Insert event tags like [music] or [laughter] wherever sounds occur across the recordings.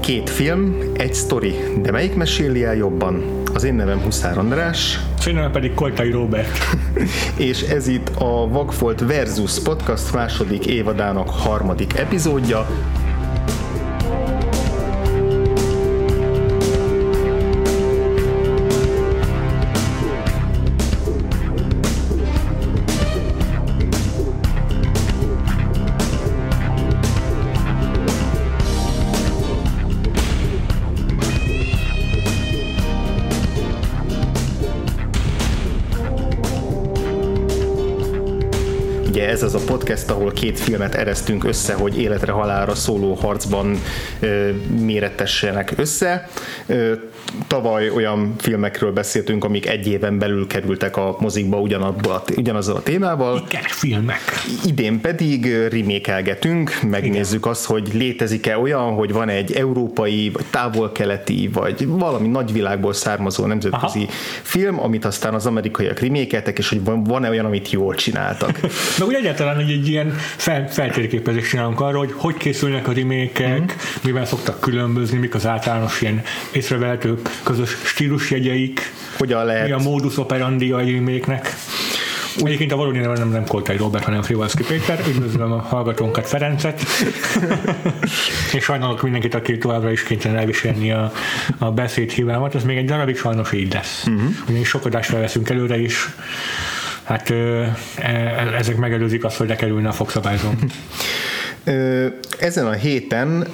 Két film, egy sztori, de melyik meséli el jobban? Az én nevem Huszár András. Én nevem pedig Koltai Robert. [laughs] és ez itt a Vagfolt Versus Podcast második évadának harmadik epizódja. Ez az a podcast, ahol két filmet eresztünk össze, hogy életre halálra szóló harcban ö, méretessenek össze. Ö, tavaly olyan filmekről beszéltünk, amik egy éven belül kerültek a mozikba ugyanabba, ugyanazzal a témával. filmek. Idén pedig remékelgetünk, megnézzük Igen. azt, hogy létezik-e olyan, hogy van egy európai, vagy távol-keleti, vagy valami nagyvilágból származó nemzetközi Aha. film, amit aztán az amerikaiak remékeltek, és hogy van-e olyan, amit jól csináltak. [laughs] Meg ugye egyáltalán hogy egy ilyen fel, feltérképezést csinálunk arról, hogy hogy készülnek a remékek, mm-hmm. mivel szoktak különbözni, mik az általános ilyen észrevehető közös stílusjegyeik, hogyan lehet. mi a modus operandi a reméknek. Egyébként a valódi neve nem, nem Koltai Robert, hanem Frivalszki Péter. Üdvözlöm a hallgatónkat, Ferencet. [laughs] és sajnálok mindenkit, aki továbbra is kénytelen elviselni a, a beszédhívámat. Ez még egy darabig sajnos így lesz. Uh-huh. Ugyanis sok adást veszünk előre is hát e, ezek megelőzik azt, hogy lekerülne a fogszabályzón. [laughs] Ezen a héten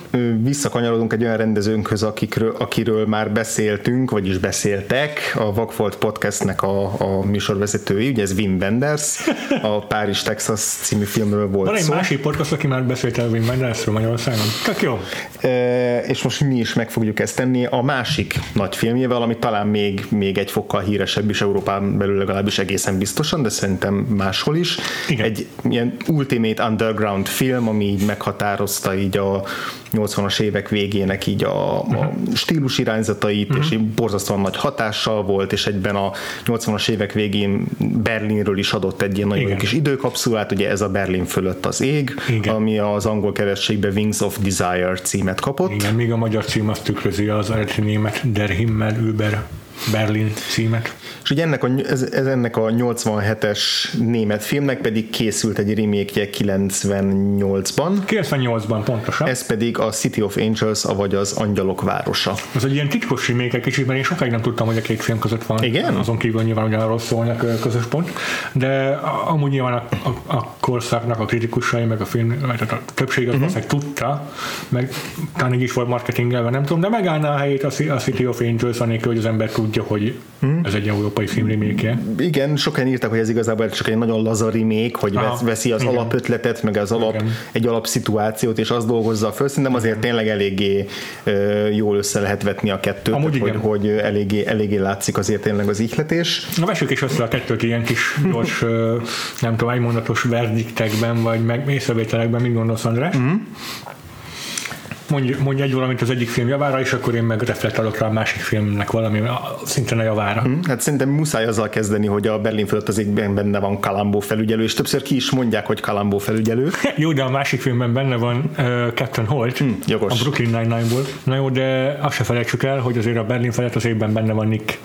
visszakanyarodunk egy olyan rendezőnkhöz, akikről, akiről már beszéltünk, vagyis beszéltek, a Vagfolt Podcastnek a, a műsorvezetői, ugye ez Wim Wenders, a Párizs, Texas című filmről volt Van egy szó. másik podcast, aki már beszélt el Wim Wendersről Magyarországon. Tök jó. E, és most mi is meg fogjuk ezt tenni a másik nagy filmjével, ami talán még, még egy fokkal híresebb is Európán belül legalábbis egészen biztosan, de szerintem máshol is. Igen. Egy ilyen ultimate underground film, ami így meghatározta így a 80-as évek végének így a, a uh-huh. stílus irányzatait, uh-huh. és így borzasztóan nagy hatással volt, és egyben a 80-as évek végén Berlinről is adott egy ilyen nagyon kis időkapszulát, ugye ez a Berlin fölött az ég, Igen. ami az angol kerességben Wings of Desire címet kapott. Igen, még a magyar cím azt tükrözi az eredeti német Der Himmel über Berlin címet. És ugye ennek a, ez, ez ennek a 87-es német filmnek pedig készült egy remake 98-ban. 98-ban pontosan. Ez pedig a City of Angels, vagy az Angyalok városa. Ez egy ilyen titkos remake kicsit, mert én sokáig nem tudtam, hogy a két film között van. Igen? Azon kívül nyilván ugyanarról szólnak közös pont, de amúgy nyilván a, a, a korszaknak a kritikusai, meg a film, mert a többség az uh-huh. tudta, meg talán így is volt marketingelve, nem tudom, de megállná a helyét a, a City of Angels, anélkül, hogy az ember tudja, hogy uh-huh. ez egy európai film remake Igen, sokan írtak, hogy ez igazából csak egy nagyon laza remake, hogy Aha, veszi az igen. alapötletet, meg az alap, igen. egy alapszituációt, és azt dolgozza föl. Szerintem azért tényleg eléggé uh, jól össze lehet vetni a kettőt, Amúgy hogy, hogy eléggé, eléggé látszik azért tényleg az ihletés. Na, vessük is össze a kettőt ilyen kis [laughs] gyors, nem tudom, egymondatos verdiktekben, vagy meg észrevételekben, mit gondolsz, András? Uh-huh mondj, mondj egy valamit az egyik film javára, és akkor én meg reflektálok rá a másik filmnek valami szintén a javára. Hmm, hát szerintem muszáj azzal kezdeni, hogy a Berlin fölött az égben benne van Kalambó felügyelő, és többször ki is mondják, hogy Kalambó felügyelő. [laughs] jó, de a másik filmben benne van uh, Captain Holt, hmm, jogos. a Brooklyn Nine-Nine-ból. Na jó, de azt se felejtsük el, hogy azért a Berlin felett az égben benne van Nick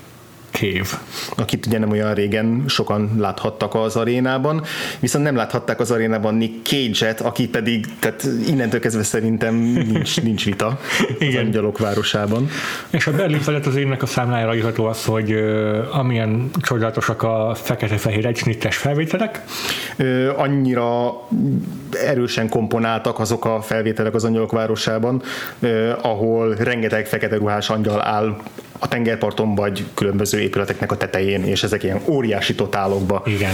Cave. Akit ugye nem olyan régen sokan láthattak az arénában, viszont nem láthatták az arénában Nick Cage-et, aki pedig, tehát innentől kezdve szerintem nincs, [laughs] nincs vita Igen. az angyalok városában. És a Berlin felett az énnek a számlájára írható az, hogy uh, amilyen csodálatosak a fekete-fehér egysnittes felvételek. Uh, annyira erősen komponáltak azok a felvételek az angyalok városában, uh, ahol rengeteg fekete ruhás angyal áll a tengerparton vagy különböző épületeknek a tetején, és ezek ilyen óriási totálokba igen.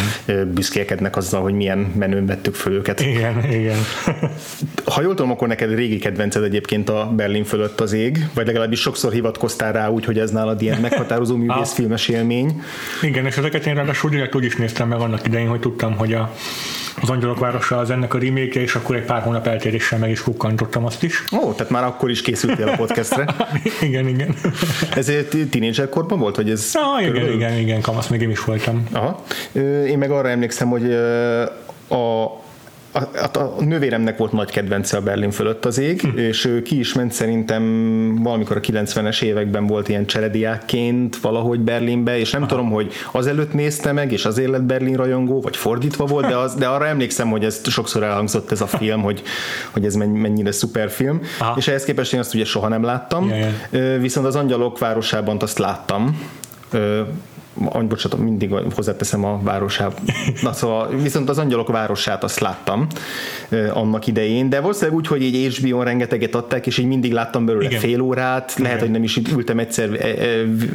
büszkélkednek azzal, hogy milyen menőn vettük föl őket. Igen, igen. [laughs] ha jól tudom, akkor neked régi kedvenced egyébként a Berlin fölött az ég, vagy legalábbis sokszor hivatkoztál rá úgy, hogy ez nálad ilyen meghatározó [laughs] művészfilmes élmény. Igen, és ezeket én ráadásul direkt úgy is néztem meg annak idején, hogy tudtam, hogy a az Angyalok városa az ennek a remake és akkor egy pár hónap eltéréssel meg is kukkantottam azt is. Ó, tehát már akkor is készültél a podcastre. [laughs] igen, igen. Ez tínédzser korban volt, hogy ez? Ah, igen, körülbelül? igen, igen, kamasz még én is voltam. Aha. Én meg arra emlékszem, hogy a a, a, a nővéremnek volt nagy kedvence a Berlin fölött az ég, hm. és ő ki is ment szerintem valamikor a 90-es években volt ilyen cserediákként valahogy Berlinbe, és nem Aha. tudom, hogy azelőtt nézte meg, és azért lett Berlin rajongó, vagy fordítva volt, de, az, de arra emlékszem, hogy ez sokszor elhangzott ez a film, hogy, hogy ez mennyire szuper film, Aha. és ehhez képest én azt ugye soha nem láttam, yeah, yeah. viszont az Angyalok városában azt láttam, bocsánat, mindig hozzáteszem a városát. Na szóval, viszont az Angyalok városát azt láttam annak idején, de valószínűleg úgy, hogy így HBO-n rengeteget adták, és így mindig láttam belőle Igen. fél órát, Igen. lehet, hogy nem is ültem egyszer e, e,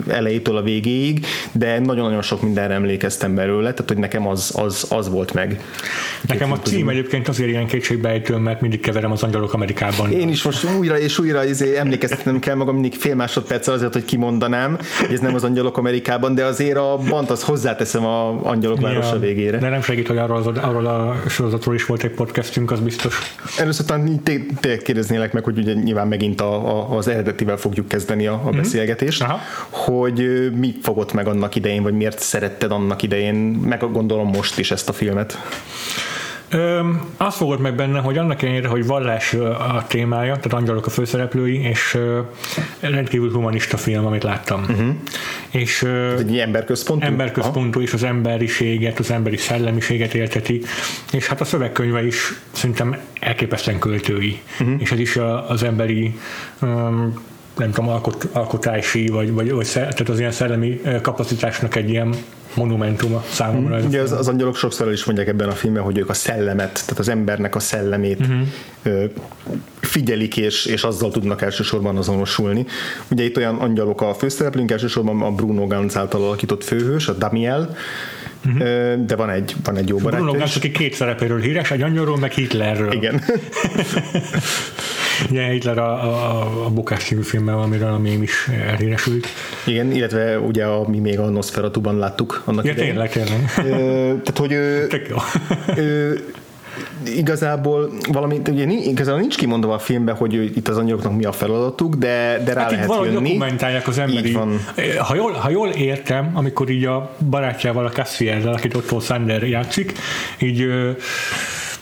elejétől a végéig, de nagyon-nagyon sok mindenre emlékeztem belőle, tehát hogy nekem az, az, az volt meg. Nekem a cím egyébként azért ilyen kétségbejtő, mert mindig keverem az Angyalok Amerikában. Én is most újra és újra izé emlékeztetnem kell magam mindig fél másodperc azért, hogy kimondanám, hogy ez nem az Angyalok Amerikában, de azért a bant azt hozzáteszem a Angyalok városa végére. De nem segít, hogy arról, az, arról a sorozatról is volt egy podcastünk, az biztos. Először talán te kérdeznélek meg, hogy ugye nyilván megint a, a, az eredetivel fogjuk kezdeni a, a mm-hmm. beszélgetést, Aha. hogy mi fogott meg annak idején, vagy miért szeretted annak idején, meg gondolom most is ezt a filmet. Ö, azt fogod meg benne, hogy annak ellenére, hogy vallás a témája, tehát angyalok a főszereplői, és ö, rendkívül humanista film, amit láttam. Uh-huh. És ö, egy emberközpontú? Emberközpontú, és az emberiséget, az emberi szellemiséget élteti, és hát a szövegkönyve is szerintem elképesztően költői, uh-huh. és ez is az emberi nem tudom, alkot, alkotási, vagy, vagy, vagy tehát az ilyen szellemi kapacitásnak egy ilyen monumentuma számomra. Mm, ugye az, az angyalok sokszor el is mondják ebben a filmben, hogy ők a szellemet, tehát az embernek a szellemét uh-huh. figyelik, és, és azzal tudnak elsősorban azonosulni. Ugye itt olyan angyalok a főszereplőnk, elsősorban a Bruno Ganz által alakított főhős, a Damiel, Uh-huh. De van egy, van egy jó barátja Bruno Ganz, aki két szerepéről híres, egy angyalról, meg Hitlerről. Igen. [laughs] Ugye Hitler a, a, a Bukás című filmmel, amiről a mém is elhíresült. Igen, illetve ugye a, mi még a Nosferatu-ban láttuk annak ja, idején. tényleg, tényleg. tehát, hogy ő, ő, igazából valami, ugye igazából nincs kimondva a filmben, hogy itt az anyagoknak mi a feladatuk, de, de rá hát lehet jönni. dokumentálják az emberi. Van. Ha, jól, ha jól értem, amikor így a barátjával, a Cassier-rel, akit Otto Sander játszik, így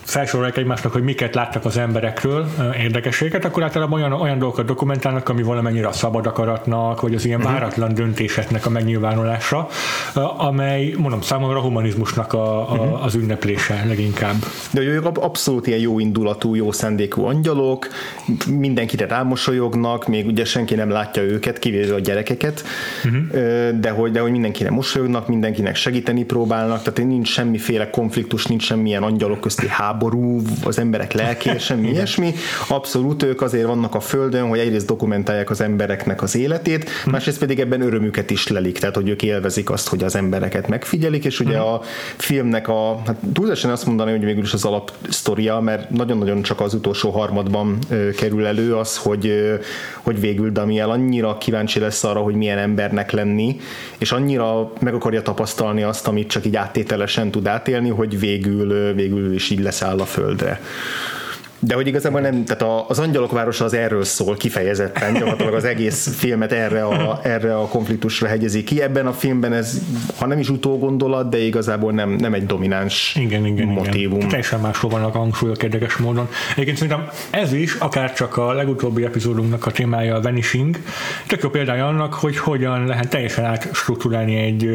felsorolják egymásnak, hogy miket láttak az emberekről, érdekességet, akkor általában olyan, olyan dolgokat dokumentálnak, ami valamennyire a szabad akaratnak, vagy az ilyen uh-huh. váratlan döntéseknek a megnyilvánulása, amely, mondom, számomra a humanizmusnak a, a, uh-huh. az ünneplése leginkább. De ők abszolút ilyen jó indulatú, jó szándékú angyalok, mindenkire rámosolyognak, még ugye senki nem látja őket, kivéve a gyerekeket, uh-huh. de, hogy, de hogy mindenkire mosolyognak, mindenkinek segíteni próbálnak, tehát nincs semmiféle konfliktus, nincs semmilyen angyalok közti háború, háború, az emberek lelké, semmi ilyesmi. Abszolút ők azért vannak a földön, hogy egyrészt dokumentálják az embereknek az életét, másrészt pedig ebben örömüket is lelik, tehát hogy ők élvezik azt, hogy az embereket megfigyelik, és ugye a filmnek a, hát túlzásan azt mondani, hogy végül is az alapsztoria, mert nagyon-nagyon csak az utolsó harmadban ö, kerül elő az, hogy, ö, hogy végül Damiel annyira kíváncsi lesz arra, hogy milyen embernek lenni, és annyira meg akarja tapasztalni azt, amit csak így áttételesen tud átélni, hogy végül, végül is így lesz száll a földre. De hogy igazából nem, tehát az Angyalok Városa az erről szól kifejezetten, gyakorlatilag az egész filmet erre a, erre a konfliktusra hegyezi ki. Ebben a filmben ez, ha nem is utógondolat, de igazából nem, nem egy domináns igen, igen, motívum. Igen. Teljesen máshol vannak a hangsúlyok érdekes módon. Egyébként szerintem ez is, akár csak a legutóbbi epizódunknak a témája a Vanishing, tök jó példája annak, hogy hogyan lehet teljesen átstruktúrálni egy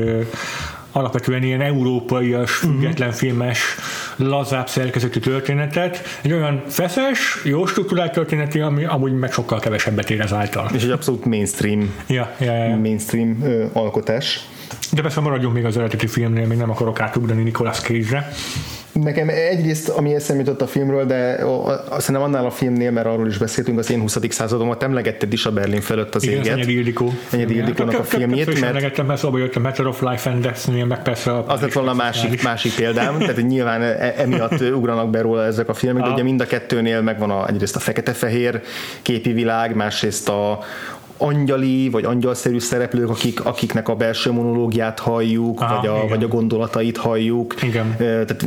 alapvetően ilyen európaias, független uh-huh. filmes, lazább szerkezetű történetet, egy olyan feszes, jó struktúrált történeti, ami amúgy meg sokkal kevesebbet ér ezáltal. És egy abszolút mainstream, ja, ja, ja. mainstream ö, alkotás. De persze maradjunk még az eredeti filmnél, még nem akarok átugrani Nicolas Cage-re. Nekem egyrészt, ami eszem jutott a filmről, de szerintem annál a filmnél, mert arról is beszéltünk, az én 20. századomat emlegetted is a Berlin fölött az Igen, éget. Igen, Ildikó. Enyedi Ildikónak a filmjét. Mert emlegettem, mert szóba jött a Matter of Life and Death-nél, meg persze a Az lett volna a másik, másik példám, tehát nyilván e- emiatt ugranak be róla ezek a filmek, de ugye mind a kettőnél megvan a, egyrészt a fekete-fehér képi világ, másrészt a, angyali, vagy angyalszerű szereplők, akik, akiknek a belső monológiát halljuk, Aha, vagy, a, vagy a gondolatait halljuk. Igen. Tehát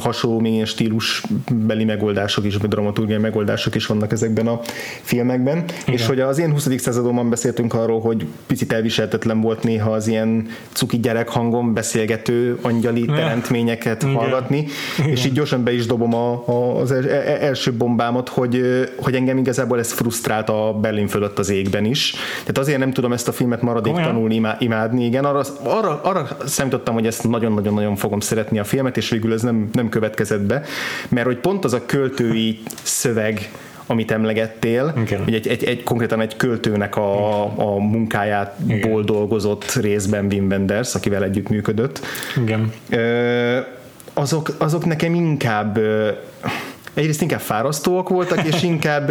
hasonló milyen stílusbeli megoldások is, vagy dramaturgiai megoldások is vannak ezekben a filmekben. Igen. És hogy az én 20. századomban beszéltünk arról, hogy picit elviselhetetlen volt néha az ilyen cuki gyerek hangon beszélgető angyali teremtményeket Igen. hallgatni, Igen. és így gyorsan be is dobom a, a, az e, e, első bombámat, hogy, hogy engem igazából ez frusztrált a Berlin fölött az égben is. Tehát azért nem tudom ezt a filmet maradéktalanul imádni, igen, arra, arra, arra számítottam, hogy ezt nagyon-nagyon-nagyon fogom szeretni a filmet, és végül ez nem, nem következett be, mert hogy pont az a költői szöveg, amit emlegettél, Igen. hogy egy, egy, egy, konkrétan egy költőnek a, a munkájából dolgozott részben Wim Wenders, akivel együtt működött. Igen. Ö, azok, azok nekem inkább egyrészt inkább fárasztóak voltak, és [laughs] inkább,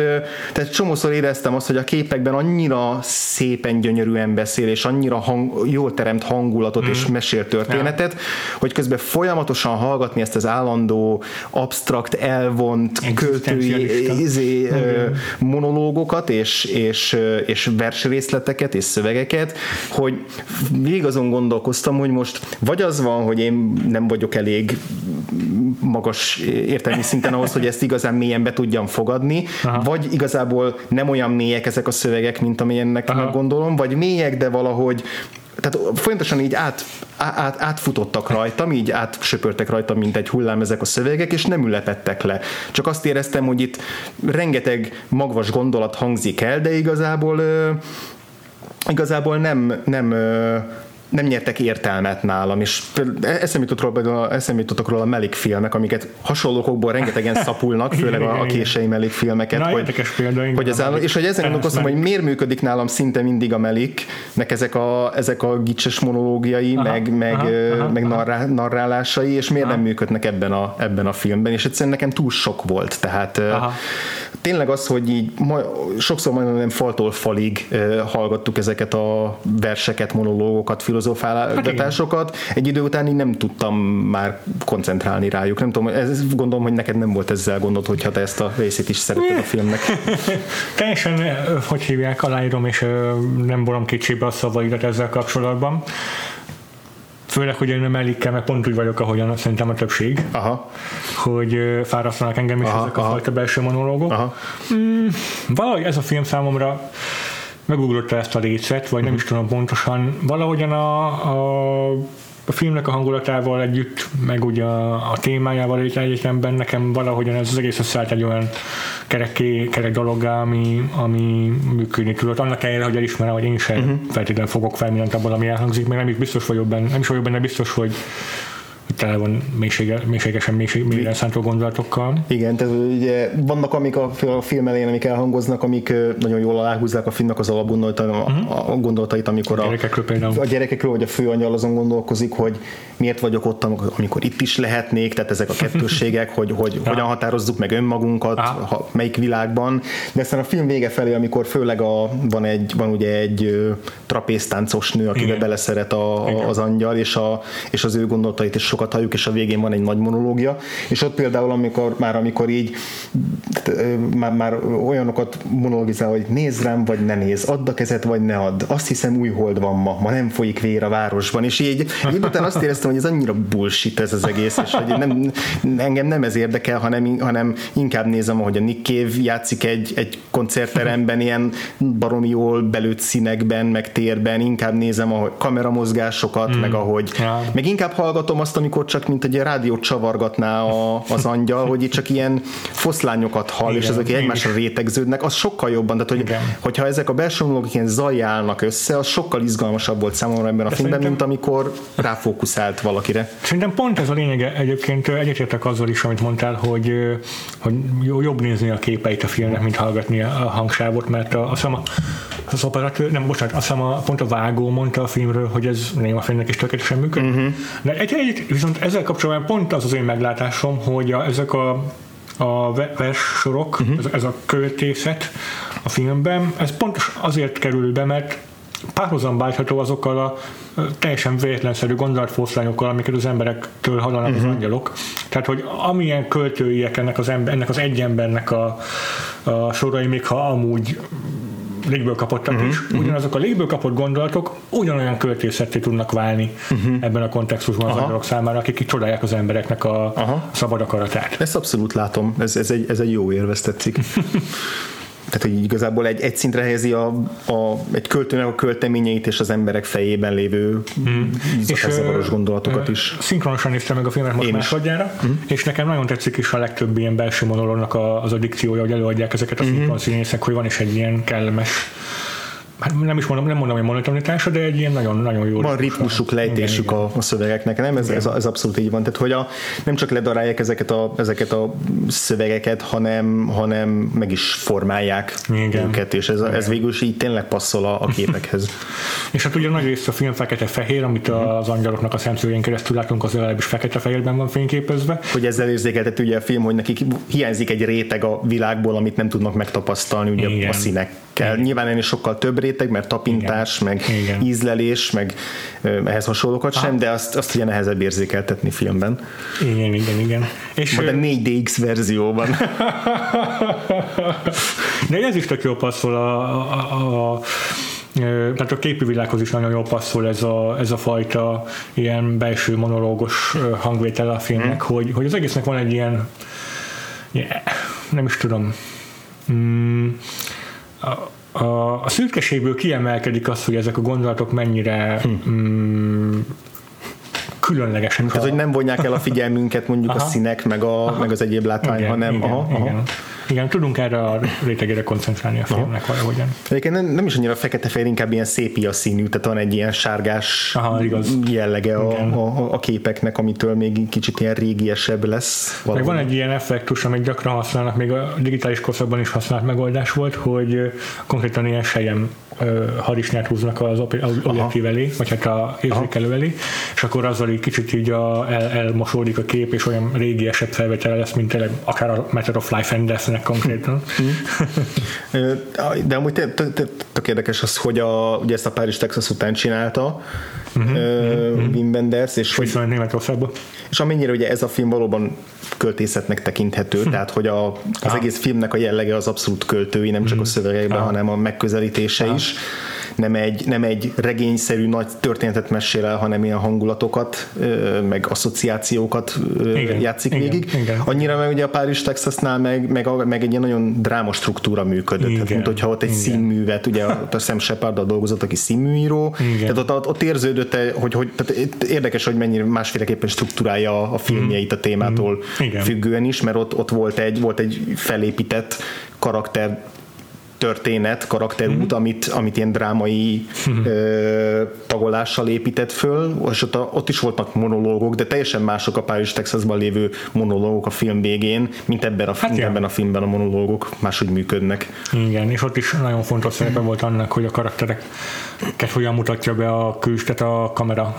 tehát csomószor éreztem azt, hogy a képekben annyira szépen gyönyörűen beszél, és annyira hang, jól teremt hangulatot mm. és mesél történetet, ja. hogy közben folyamatosan hallgatni ezt az állandó, abstrakt, elvont, költői izé, mm. monológokat, és, és, és versrészleteket, és szövegeket, hogy végig azon gondolkoztam, hogy most vagy az van, hogy én nem vagyok elég magas értelmi szinten ahhoz, hogy ezt igazán mélyen be tudjam fogadni, Aha. vagy igazából nem olyan mélyek ezek a szövegek, mint amilyennek Aha. gondolom, vagy mélyek, de valahogy tehát folyamatosan így át, át, átfutottak rajtam, így átsöpörtek rajtam, mint egy hullám ezek a szövegek, és nem ülepettek le. Csak azt éreztem, hogy itt rengeteg magvas gondolat hangzik el, de igazából igazából nem, nem nem nyertek értelmet nálam, és eszembe róla, eszembe róla a Melik filmek, amiket hasonlókokból rengetegen [laughs] szapulnak, főleg a, a kései Melik filmeket. Na, hogy, hogy az áll, és hogy ezen gondolkoztam, hogy miért működik nálam szinte mindig a Meliknek ezek a, ezek a gicses monológiai, aha, meg, meg, aha, aha, meg narrá, narrálásai, és miért aha. nem működnek ebben a, ebben a filmben, és egyszerűen nekem túl sok volt, tehát aha. Tényleg az, hogy így ma, sokszor majdnem nem faltól falig hallgattuk ezeket a verseket, monológokat, filozofálgatásokat, hát egy idő után így nem tudtam már koncentrálni rájuk. Nem tudom, ez, gondolom, hogy neked nem volt ezzel gondod, hogyha te ezt a részét is szeretted a filmnek. [laughs] Teljesen, hogy hívják, aláírom, és nem vonom kicsibe a szavaidat ezzel kapcsolatban. Főleg, hogy én nem elikkel, mert pont úgy vagyok, ahogyan szerintem a többség, aha. hogy fárasztanak engem is aha, ezek a aha. fajta belső monológok. Aha. Mm, valahogy ez a film számomra megugrotta ezt a részet, vagy nem is tudom pontosan, valahogyan a, a a filmnek a hangulatával együtt, meg ugye a, a témájával egyetemben nekem valahogyan ez az egész összeállt egy olyan kereké, kerek dologgá, ami, ami működni tudott. Annak ellenére, hogy elismerem, hogy én sem uh-huh. feltétlenül fogok fel mindent abból, ami elhangzik, meg nem is biztos vagyok benne, nem is vagyok benne biztos, hogy tele van mélysége, mélységesen mélység, mélyre szántó gondolatokkal. Igen, tehát ugye vannak amik a, a film elején, amik elhangoznak, amik nagyon jól aláhúzzák a filmnek az alapgondolatait, uh-huh. a gondolatait, amikor a, gyerekekről például. A gyerekekről, hogy a főanyal azon gondolkozik, hogy miért vagyok ott, amikor itt is lehetnék, tehát ezek a kettősségek, [laughs] hogy, hogy ja. hogyan határozzuk meg önmagunkat, ha, melyik világban. De aztán a film vége felé, amikor főleg a, van, egy, van ugye egy trapéztáncos nő, akivel beleszeret a, a, az angyal, és, a, és az ő gondolatait is sokat halljuk, és a végén van egy nagy monológia, és ott például amikor már amikor így már, már olyanokat monologizál, hogy nézd rám, vagy ne néz, add a kezet, vagy ne add. Azt hiszem új hold van ma, ma nem folyik vér a városban, és így, így utána azt éreztem, hogy ez annyira bullshit ez az egész, és hogy nem, engem nem ez érdekel, hanem, hanem inkább nézem, ahogy a Nick Cave játszik egy, egy koncertteremben, ilyen baromi jól belőtt színekben, meg térben, inkább nézem a kameramozgásokat, mm. meg ahogy, ja. meg inkább hallgatom azt, amikor csak mint egy rádiót csavargatná a, az angyal, hogy itt csak ilyen foszlányokat hall, igen, és ezek igen. egymásra rétegződnek, az sokkal jobban, tehát hogy, igen. hogyha ezek a belső monológok ilyen zajjálnak össze, az sokkal izgalmasabb volt számomra ebben a De filmben, mint amikor ráfókuszált valakire. Szerintem pont ez a lényege egyébként egyetértek azzal is, amit mondtál, hogy, hogy jobb nézni a képeit a filmnek, mint hallgatni a hangsávot, mert a, a, a az operatőr, nem, bocsánat, azt hiszem a, pont a vágó mondta a filmről, hogy ez filmnek is tökéletesen működik. Uh-huh. De egy, egy, viszont ezzel kapcsolatban pont az az én meglátásom, hogy a, ezek a a verssorok, uh-huh. ez, ez a költészet a filmben, ez pont azért kerül be, mert párhuzamba állítható azokkal a teljesen véletlenszerű gondolatfoszlányokkal, amiket az emberektől hallanak uh-huh. az mhm. angyalok. Tehát, hogy amilyen költőiek ennek az, ember, ennek az egy embernek a, a sorai, még ha amúgy légből kapottak uh-huh, is, ugyanazok a légből kapott gondolatok ugyanolyan költészetté tudnak válni uh-huh. ebben a kontextusban az angyalok számára, akik csodálják az embereknek a Aha. szabad akaratát. Ezt abszolút látom, ez, ez, egy, ez egy jó érvez tetszik. [laughs] Tehát, hogy igazából egy, egy szintre helyezi a, a, egy költőnek a költeményeit és az emberek fejében lévő mm. zavaros gondolatokat is. Szinkronosan néztem meg a filmet most másodjára, mm. és nekem nagyon tetszik is a legtöbb ilyen belső monolognak az addikciója, hogy előadják ezeket a mm. szinkron színészek, hogy van is egy ilyen kellemes hát nem is mondom, nem mondom, hogy monotonitása, de egy ilyen nagyon, nagyon jó. Van ritmusuk, lejtésük igen, a, a szövegeknek, nem? Ez, ez, ez, abszolút így van. Tehát, hogy a, nem csak ledarálják ezeket a, ezeket a szövegeket, hanem, hanem meg is formálják igen. őket, és ez, ez végül is így tényleg passzol a, a képekhez. [laughs] és hát ugye nagy rész a film fekete-fehér, amit mhm. az angyaloknak a szemszögén keresztül látunk, az legalábbis fekete-fehérben van fényképezve. Hogy ezzel érzékeltet ugye a film, hogy nekik hiányzik egy réteg a világból, amit nem tudnak megtapasztalni ugye Igen. a színekkel. Igen. Nyilván ennél sokkal több réteg, mert tapintás, Igen. meg Igen. ízlelés, meg ehhez hasonlókat sem, de azt, azt ugye nehezebb érzékeltetni filmben. Igen, igen, igen. És Majd a 4DX verzióban. [laughs] de ez is tök jó passzol a, a, a tehát a képi világhoz is nagyon jól passzol ez a, ez a fajta ilyen belső monológos hangvétel a filmnek, hmm. hogy, hogy az egésznek van egy ilyen yeah, nem is tudom mm, a, a szürkeségből kiemelkedik az, hogy ezek a gondolatok mennyire hm. mm, különlegesek. Tehát, hogy nem vonják el a figyelmünket mondjuk aha. a színek, meg, a, meg az egyéb látvány, igen, hanem igen, aha, igen. Aha. Igen, tudunk erre a rétegére koncentrálni a filmnek Aha. valahogyan. Egyébként nem, nem is annyira fekete-fehér, inkább ilyen szépia színű, tehát van egy ilyen sárgás Aha, igaz. jellege a, a, a, képeknek, amitől még kicsit ilyen régiesebb lesz. Valami. Meg van egy ilyen effektus, amit gyakran használnak, még a digitális korszakban is használt megoldás volt, hogy konkrétan ilyen sejem harisnyát húznak az objektív elé, vagy hát a érzékelő elé, és akkor azzal így kicsit így a, el, elmosódik a kép, és olyan régiesebb felvétele lesz, mint tényleg akár a Method of Life and Death-nek konkrétan. [laughs] De amúgy tök érdekes az, hogy a, ugye ezt a Párizs Texas után csinálta, uh-huh, uh-huh. Wim Wenders, és hogy. És amennyire ugye ez a film valóban költészetnek tekinthető, hm. tehát hogy a, az ah. egész filmnek a jellege az abszolút költői, nem csak a hm. szövegekben, ah. hanem a megközelítése ah. is nem egy, nem egy regényszerű nagy történetet mesél el, hanem ilyen hangulatokat, meg asszociációkat igen, játszik igen, végig. Igen. Annyira, mert ugye a Párizs Texasnál meg, meg, meg egy ilyen nagyon dráma struktúra működött. Igen, tehát, mint hogyha ott egy igen. színművet, ugye a, a Sam shepard dolgozott, aki színműíró, igen. tehát ott, ott, ott érződött, hogy, hogy tehát érdekes, hogy mennyire másféleképpen struktúrálja a filmjeit a témától igen. függően is, mert ott, ott volt egy, volt egy felépített karakter történet, karakterút, mm-hmm. amit, amit ilyen drámai mm-hmm. ö, tagolással épített föl, és ott, a, ott is voltak monológok, de teljesen mások a Paris Texasban lévő monológok a film végén, mint ebben a, hát ebben a filmben a monológok máshogy működnek. Igen, és ott is nagyon fontos szerepe volt annak, hogy a karaktereket hogyan mutatja be a külső, tehát a kamera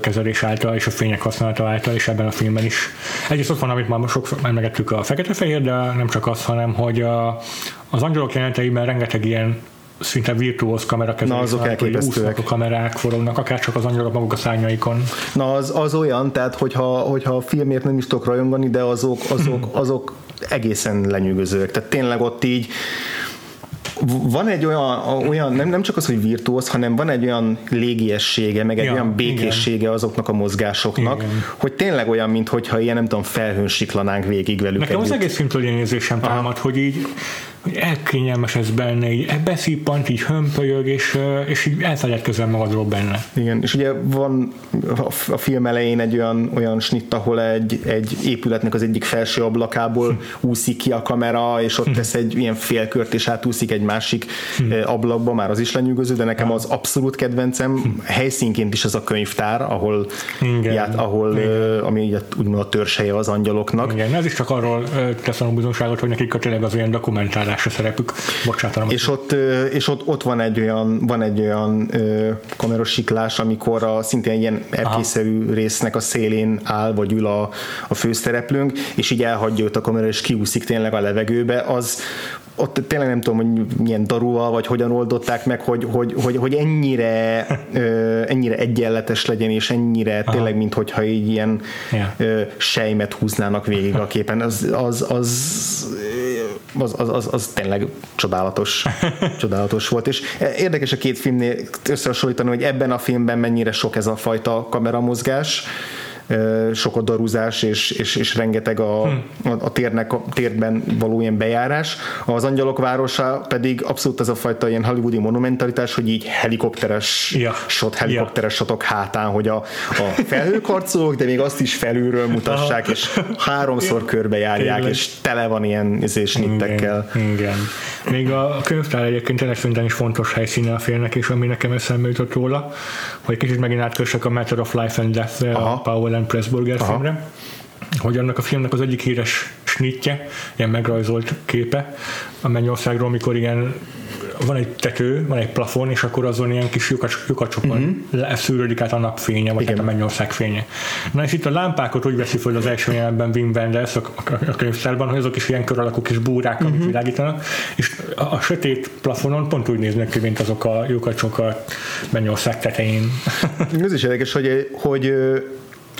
kezelés által és a fények használata által, és ebben a filmben is. Egyrészt ott van, amit már sokszor megettük a fekete-fehér, de nem csak az, hanem hogy a, az angyalok jelenteiben rengeteg ilyen szinte virtuóz kamerakezelés. Na, azok elképesztőek. a kamerák forognak, akár csak az angyalok maguk a szárnyaikon. Na, az, az olyan, tehát hogyha, hogyha a filmért nem is tudok rajongani, de azok, azok, azok egészen lenyűgözőek. Tehát tényleg ott így van egy olyan, olyan nem, nem csak az, hogy virtuóz, hanem van egy olyan légiessége, meg egy ja, olyan békéssége igen. azoknak a mozgásoknak, igen. hogy tényleg olyan, mintha ilyen, nem tudom, felhőn siklanánk végig velük Nekem együtt. az egész filmtől ilyen érzésem támad, hogy így elkényelmes ez benne, így beszippant, így hömpölyög, és, és így elfeledkezem magadról benne. Igen, és ugye van a film elején egy olyan, olyan snitt, ahol egy, egy épületnek az egyik felső ablakából hm. úszik ki a kamera, és ott hm. tesz egy ilyen félkört, és átúszik egy másik hm. ablakba, már az is lenyűgöző, de nekem az abszolút kedvencem, hm. helyszínként is ez a könyvtár, ahol, Ját, ahol Igen. ami ugye úgymond a törzshelye az angyaloknak. Igen, ez is csak arról tesz a bizonságot, hogy nekik a tényleg az olyan dokumentálás a szerepük. Bocsánat. És ott, és ott, ott van egy olyan, van egy olyan kamerasiklás, amikor a szintén ilyen erkészerű résznek a szélén áll, vagy ül a, a főszereplőnk, és így elhagyja őt a kamera, és kiúszik tényleg a levegőbe, az, ott tényleg nem tudom, hogy milyen darúval, vagy hogyan oldották meg, hogy, hogy, hogy, hogy ennyire, ö, ennyire egyenletes legyen, és ennyire Aha. tényleg, mint hogyha így ilyen yeah. ö, sejmet húznának végig a képen. Az, az, az az, az, az, az tényleg csodálatos, [laughs] csodálatos volt. És érdekes a két filmnél összehasonlítani, hogy ebben a filmben mennyire sok ez a fajta kameramozgás, sok a darúzás és, és, és rengeteg a, a, a, térnek, a térben való ilyen bejárás. Az Angyalok városa pedig abszolút ez a fajta ilyen hollywoodi monumentalitás, hogy így helikopteres ja. shot, helikopteres ja. shotok hátán, hogy a, a felhők harcolók, de még azt is felülről mutassák, és háromszor körbejárják, Tényleg. és tele van ilyen izés nittekkel. Igen, igen. Még a könyvtár egyébként tényleg szerintem is fontos helyszíne a félnek, és ami nekem eszembe jutott róla, hogy kicsit megint átkössek a Matter of Life and Death a Paul Alan Pressburger Aha. filmre, hogy annak a filmnek az egyik híres snitje, ilyen megrajzolt képe a Mennyországról, amikor ilyen van egy tető, van egy plafon, és akkor azon ilyen kis lyukacs, lyukacsokon uh-huh. szűrődik át a napfénye, vagy hát a mennyország fénye. Na és itt a lámpákat úgy veszi föl az első jelenben Wim Wenders a, a, a könyvtárban, hogy azok is ilyen kör alakú kis búrák, uh-huh. amik mhm. világítanak, és a, a sötét plafonon pont úgy néznek ki, mint azok a lyukacsok a mennyország tetején. Ez is érdekes, hogy, hogy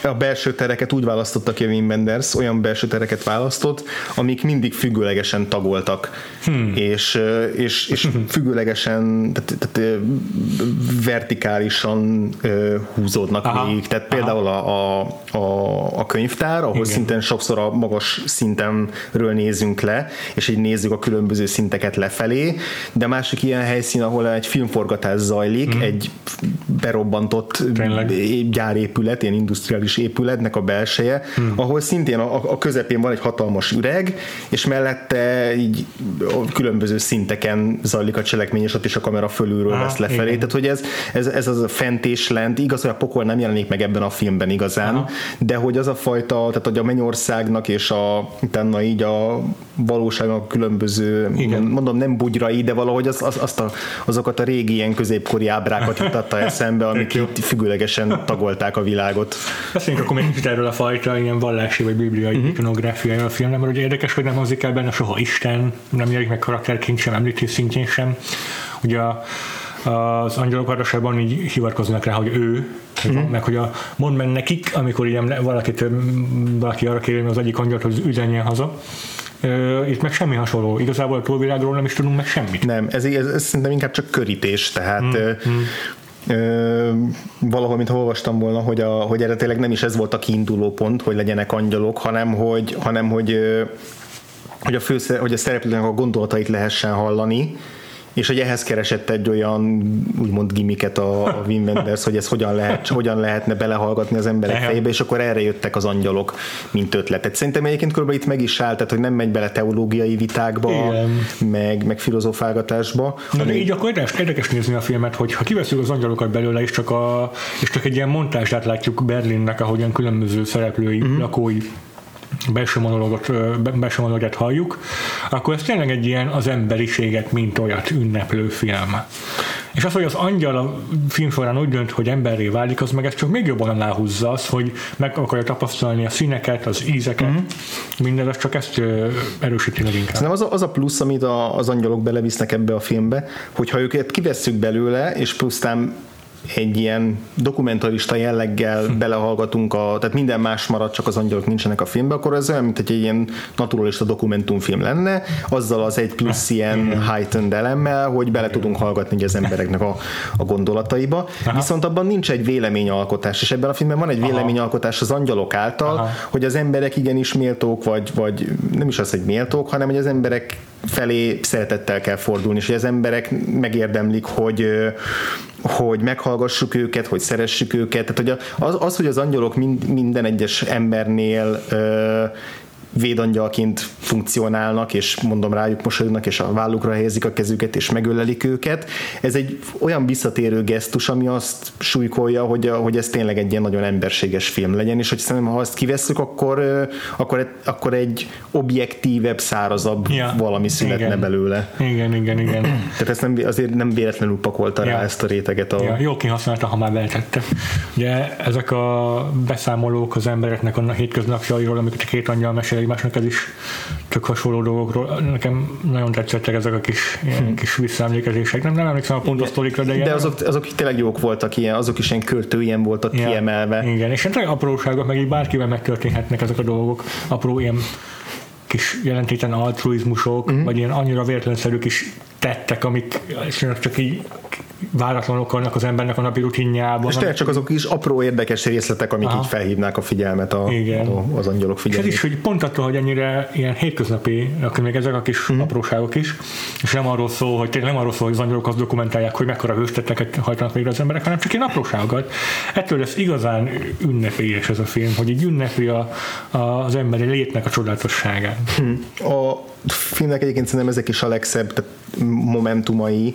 a belső tereket úgy választotta Wim Wenders, olyan belső tereket választott, amik mindig függőlegesen tagoltak, hmm. és, és, és függőlegesen, tehát, tehát vertikálisan húzódnak Aha. még. Tehát például a, a, a, a könyvtár, ahol Igen. szintén sokszor a magas szintenről nézünk le, és így nézzük a különböző szinteket lefelé, de másik ilyen helyszín, ahol egy filmforgatás zajlik, hmm. egy berobbantott Tényleg? gyárépület, ilyen industriális kis épületnek a belseje, hmm. ahol szintén a, a közepén van egy hatalmas üreg, és mellette így a különböző szinteken zajlik a cselekmény, és ott is a kamera fölülről ah, vesz lefelé. Igen. Tehát, hogy ez, ez, ez az a fent és lent, igaz, hogy a pokol nem jelenik meg ebben a filmben igazán, Aha. de hogy az a fajta, tehát hogy a mennyországnak és a, utána így a valóságnak különböző, Igen. mondom nem bugyrai, de valahogy az, az, azt a, azokat a régi ilyen középkori ábrákat jutatta eszembe, amik itt függőlegesen tagolták a világot. Beszéljünk akkor még kicsit erről a fajta ilyen vallási vagy bibliai uh-huh. ikonográfiája a filmnek, mert ugye érdekes, hogy nem hozik el benne soha Isten, nem jelenik meg karakterként sem, említés szintjén sem. Ugye az angyalok városában így hivatkoznak rá, hogy ő, uh-huh. meg hogy a, mond meg nekik, amikor ilyen valakit, valaki arra kéri, az egyik angyalt, hogy üzenjen haza, itt meg semmi hasonló. Igazából a túlvilágról nem is tudunk meg semmit. Nem, ez, ez, ez szerintem inkább csak körítés, tehát mm, Ö, valahol, mint olvastam volna, hogy, a, hogy eredetileg nem is ez volt a kiinduló pont, hogy legyenek angyalok, hanem hogy, hanem hogy, hogy a, fő, hogy a szereplőnek a gondolatait lehessen hallani, és hogy ehhez keresett egy olyan úgymond gimiket a, a Wim Wenders, hogy ez hogyan, lehet, hogyan lehetne belehallgatni az emberek fejébe, és akkor erre jöttek az angyalok, mint ötletet. Szerintem egyébként körülbelül itt meg is állt, tehát hogy nem megy bele teológiai vitákba, meg, meg filozófálgatásba. Na ami... de így akkor érdekes, érdekes nézni a filmet, hogy ha kiveszünk az angyalokat belőle, és csak, a, és csak egy ilyen montázsát látjuk Berlinnek, ahogyan különböző szereplői, uh-huh. lakói belső monologot, belső monologot halljuk, akkor ez tényleg egy ilyen az emberiséget, mint olyat ünneplő film. És az, hogy az angyal a film során úgy dönt, hogy emberré válik, az meg ezt csak még jobban aláhúzza az, hogy meg akarja tapasztalni a színeket, az ízeket, mm-hmm. minden, az csak ezt erősíti meg inkább. Nem az a, az a plusz, amit a, az angyalok belevisznek ebbe a filmbe, hogyha őket kivesszük belőle, és pusztán egy ilyen dokumentarista jelleggel hm. belehallgatunk, a, tehát minden más marad, csak az angyalok nincsenek a filmben, akkor ez olyan, mint egy ilyen naturalista dokumentumfilm lenne, azzal az egy plusz ilyen heightened elemmel, hogy bele tudunk hallgatni az embereknek a, a gondolataiba. Aha. Viszont abban nincs egy véleményalkotás, és ebben a filmben van egy véleményalkotás az angyalok által, Aha. hogy az emberek igenis méltók, vagy, vagy nem is az, hogy méltók, hanem hogy az emberek felé szeretettel kell fordulni, és hogy az emberek megérdemlik, hogy hogy meghallgassuk őket, hogy szeressük őket. Tehát hogy az, az hogy az angyalok mind, minden egyes embernél védangyalként funkcionálnak, és mondom rájuk mosolyognak, és a vállukra helyezik a kezüket, és megölelik őket. Ez egy olyan visszatérő gesztus, ami azt súlykolja, hogy, hogy ez tényleg egy ilyen nagyon emberséges film legyen, és hogy szerintem, ha azt kivesszük, akkor, akkor, akkor egy objektívebb, szárazabb ja, valami születne igen. belőle. Igen, igen, igen. Tehát ezt nem, azért nem véletlenül pakolta ja. rá ezt a réteget. A... Ja, jó kihasználta, ha már beltette. Ugye ezek a beszámolók az embereknek a hétköznapjairól, amiket a két angyal mesél egymásnak, ez is tök hasonló dolgokról. Nekem nagyon tetszettek ezek a kis, ilyen hmm. kis visszaemlékezések. Nem, nem emlékszem a pontos sztorikra, de, de azok, azok tényleg jók voltak, ilyen, azok is ilyen költő ilyen voltak ja, kiemelve. Igen, és tényleg apróságok, meg így bárkivel megtörténhetnek ezek a dolgok. Apró ilyen kis jelentéten altruizmusok, mm. vagy ilyen annyira véletlenszerű kis tettek, amik csak így váratlanok vannak az embernek a napi rutinjában. És tényleg csak azok is apró érdekes részletek, amik Aha. így felhívnák a figyelmet a, Igen. a, az angyalok figyelmét. És ez is, hogy pont attól, hogy ennyire ilyen hétköznapi, akkor még ezek a kis mm. apróságok is, és nem arról szól, hogy tényleg nem arról szól, hogy az angyalok azt dokumentálják, hogy mekkora hőstetteket hajtanak végre az emberek, hanem csak ilyen apróságokat. Ettől lesz igazán ünnepélyes ez a film, hogy így ünnepli a, a, az emberi létnek a csodálatosságát. Hm. A filmnek egyébként szerintem ezek is a legszebb momentumai,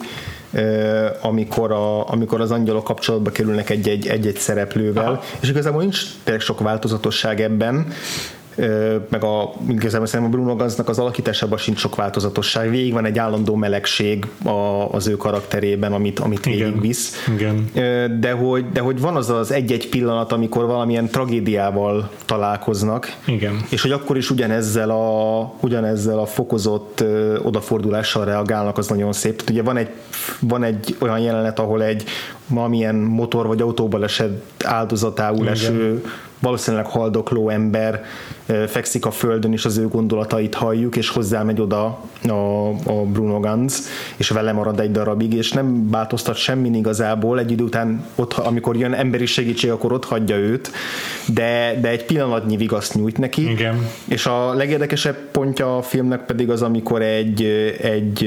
amikor, a, amikor az angyalok kapcsolatba kerülnek egy-egy, egy-egy szereplővel, Aha. és igazából nincs tényleg sok változatosság ebben, meg a, szerintem a Bruno Ganznak az alakításában sincs sok változatosság. Végig van egy állandó melegség a, az ő karakterében, amit, amit végigvisz. Igen. De, hogy, de hogy van az az egy-egy pillanat, amikor valamilyen tragédiával találkoznak. Igen. És hogy akkor is ugyanezzel a, ugyanezzel a fokozott odafordulással reagálnak, az nagyon szép. Tehát ugye van egy, van egy olyan jelenet, ahol egy valamilyen motor vagy autóbal esett áldozatául eső valószínűleg haldokló ember fekszik a földön, és az ő gondolatait halljuk, és hozzá megy oda a, a Bruno Ganz, és vele marad egy darabig, és nem változtat semmin igazából, egy idő után, ott, amikor jön emberi segítség, akkor ott hagyja őt, de, de egy pillanatnyi vigaszt nyújt neki. Igen. És a legérdekesebb pontja a filmnek pedig az, amikor egy, egy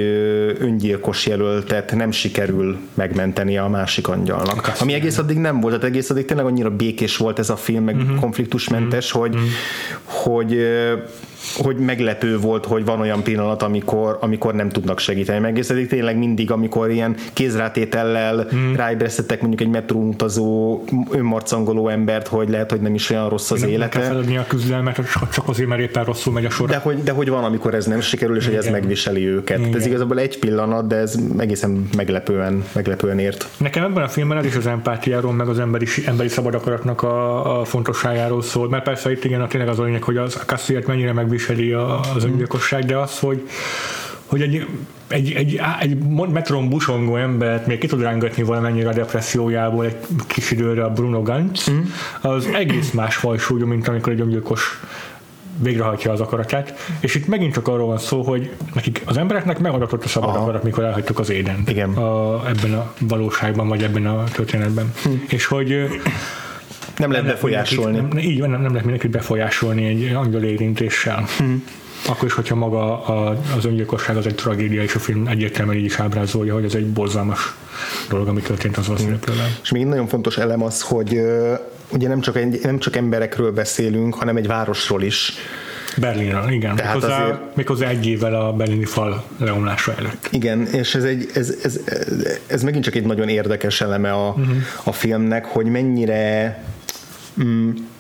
öngyilkos jelöltet nem sikerül megmenteni a másik angyalnak. Köszönöm. Ami egész addig nem volt, tehát egész addig tényleg annyira békés volt ez a film, meg uh-huh. konfliktusmentes, uh-huh. hogy, uh-huh. hogy hogy meglepő volt, hogy van olyan pillanat, amikor, amikor nem tudnak segíteni. Meg tényleg mindig, amikor ilyen kézrátétellel hmm. ráébresztettek mondjuk egy metrón utazó, önmarcangoló embert, hogy lehet, hogy nem is olyan rossz az nem élete. Nem kell a küzdelmet, csak azért, mert éppen rosszul megy a sor. De hogy, de hogy van, amikor ez nem sikerül, és Igen. hogy ez megviseli őket. Igen. Ez igazából egy pillanat, de ez egészen meglepően, meglepően ért. Nekem ebben a filmben ez is az empátiáról, meg az emberi, emberi szabad akaratnak a, a fontosságáról szól, mert persze itt igen, tényleg az a lényeg, hogy az Cassiert mennyire meg viseli az öngyilkosság, de az, hogy, hogy egy, egy, egy, egy metron busongó embert még ki tud rángatni valamennyire a depressziójából egy kis időre a Bruno Gantz, mm. az egész más fajsúlyú, mint amikor egy öngyilkos végrehajtja az akaratát, és itt megint csak arról van szó, hogy nekik az embereknek megadatott a szabad Aha. akarat, mikor elhagytuk az éden. Igen. A, ebben a valóságban, vagy ebben a történetben. Hm. És hogy nem lehet befolyásolni. Nem, így van, nem, nem lehet mindenkit befolyásolni egy angyal érintéssel. Hmm. Akkor is, hogyha maga a, az öngyilkosság az egy tragédia, és a film egyértelműen így is ábrázolja, hogy ez egy borzalmas dolog, ami történt az hmm. És még nagyon fontos elem az, hogy ugye nem csak, egy, nem csak emberekről beszélünk, hanem egy városról is. Berlinről, igen. Tehát méghozzá, azért, méghozzá egy évvel a berlini fal leomlása előtt. Igen, és ez, egy, ez, ez, ez megint csak egy nagyon érdekes eleme a, uh-huh. a filmnek, hogy mennyire mm,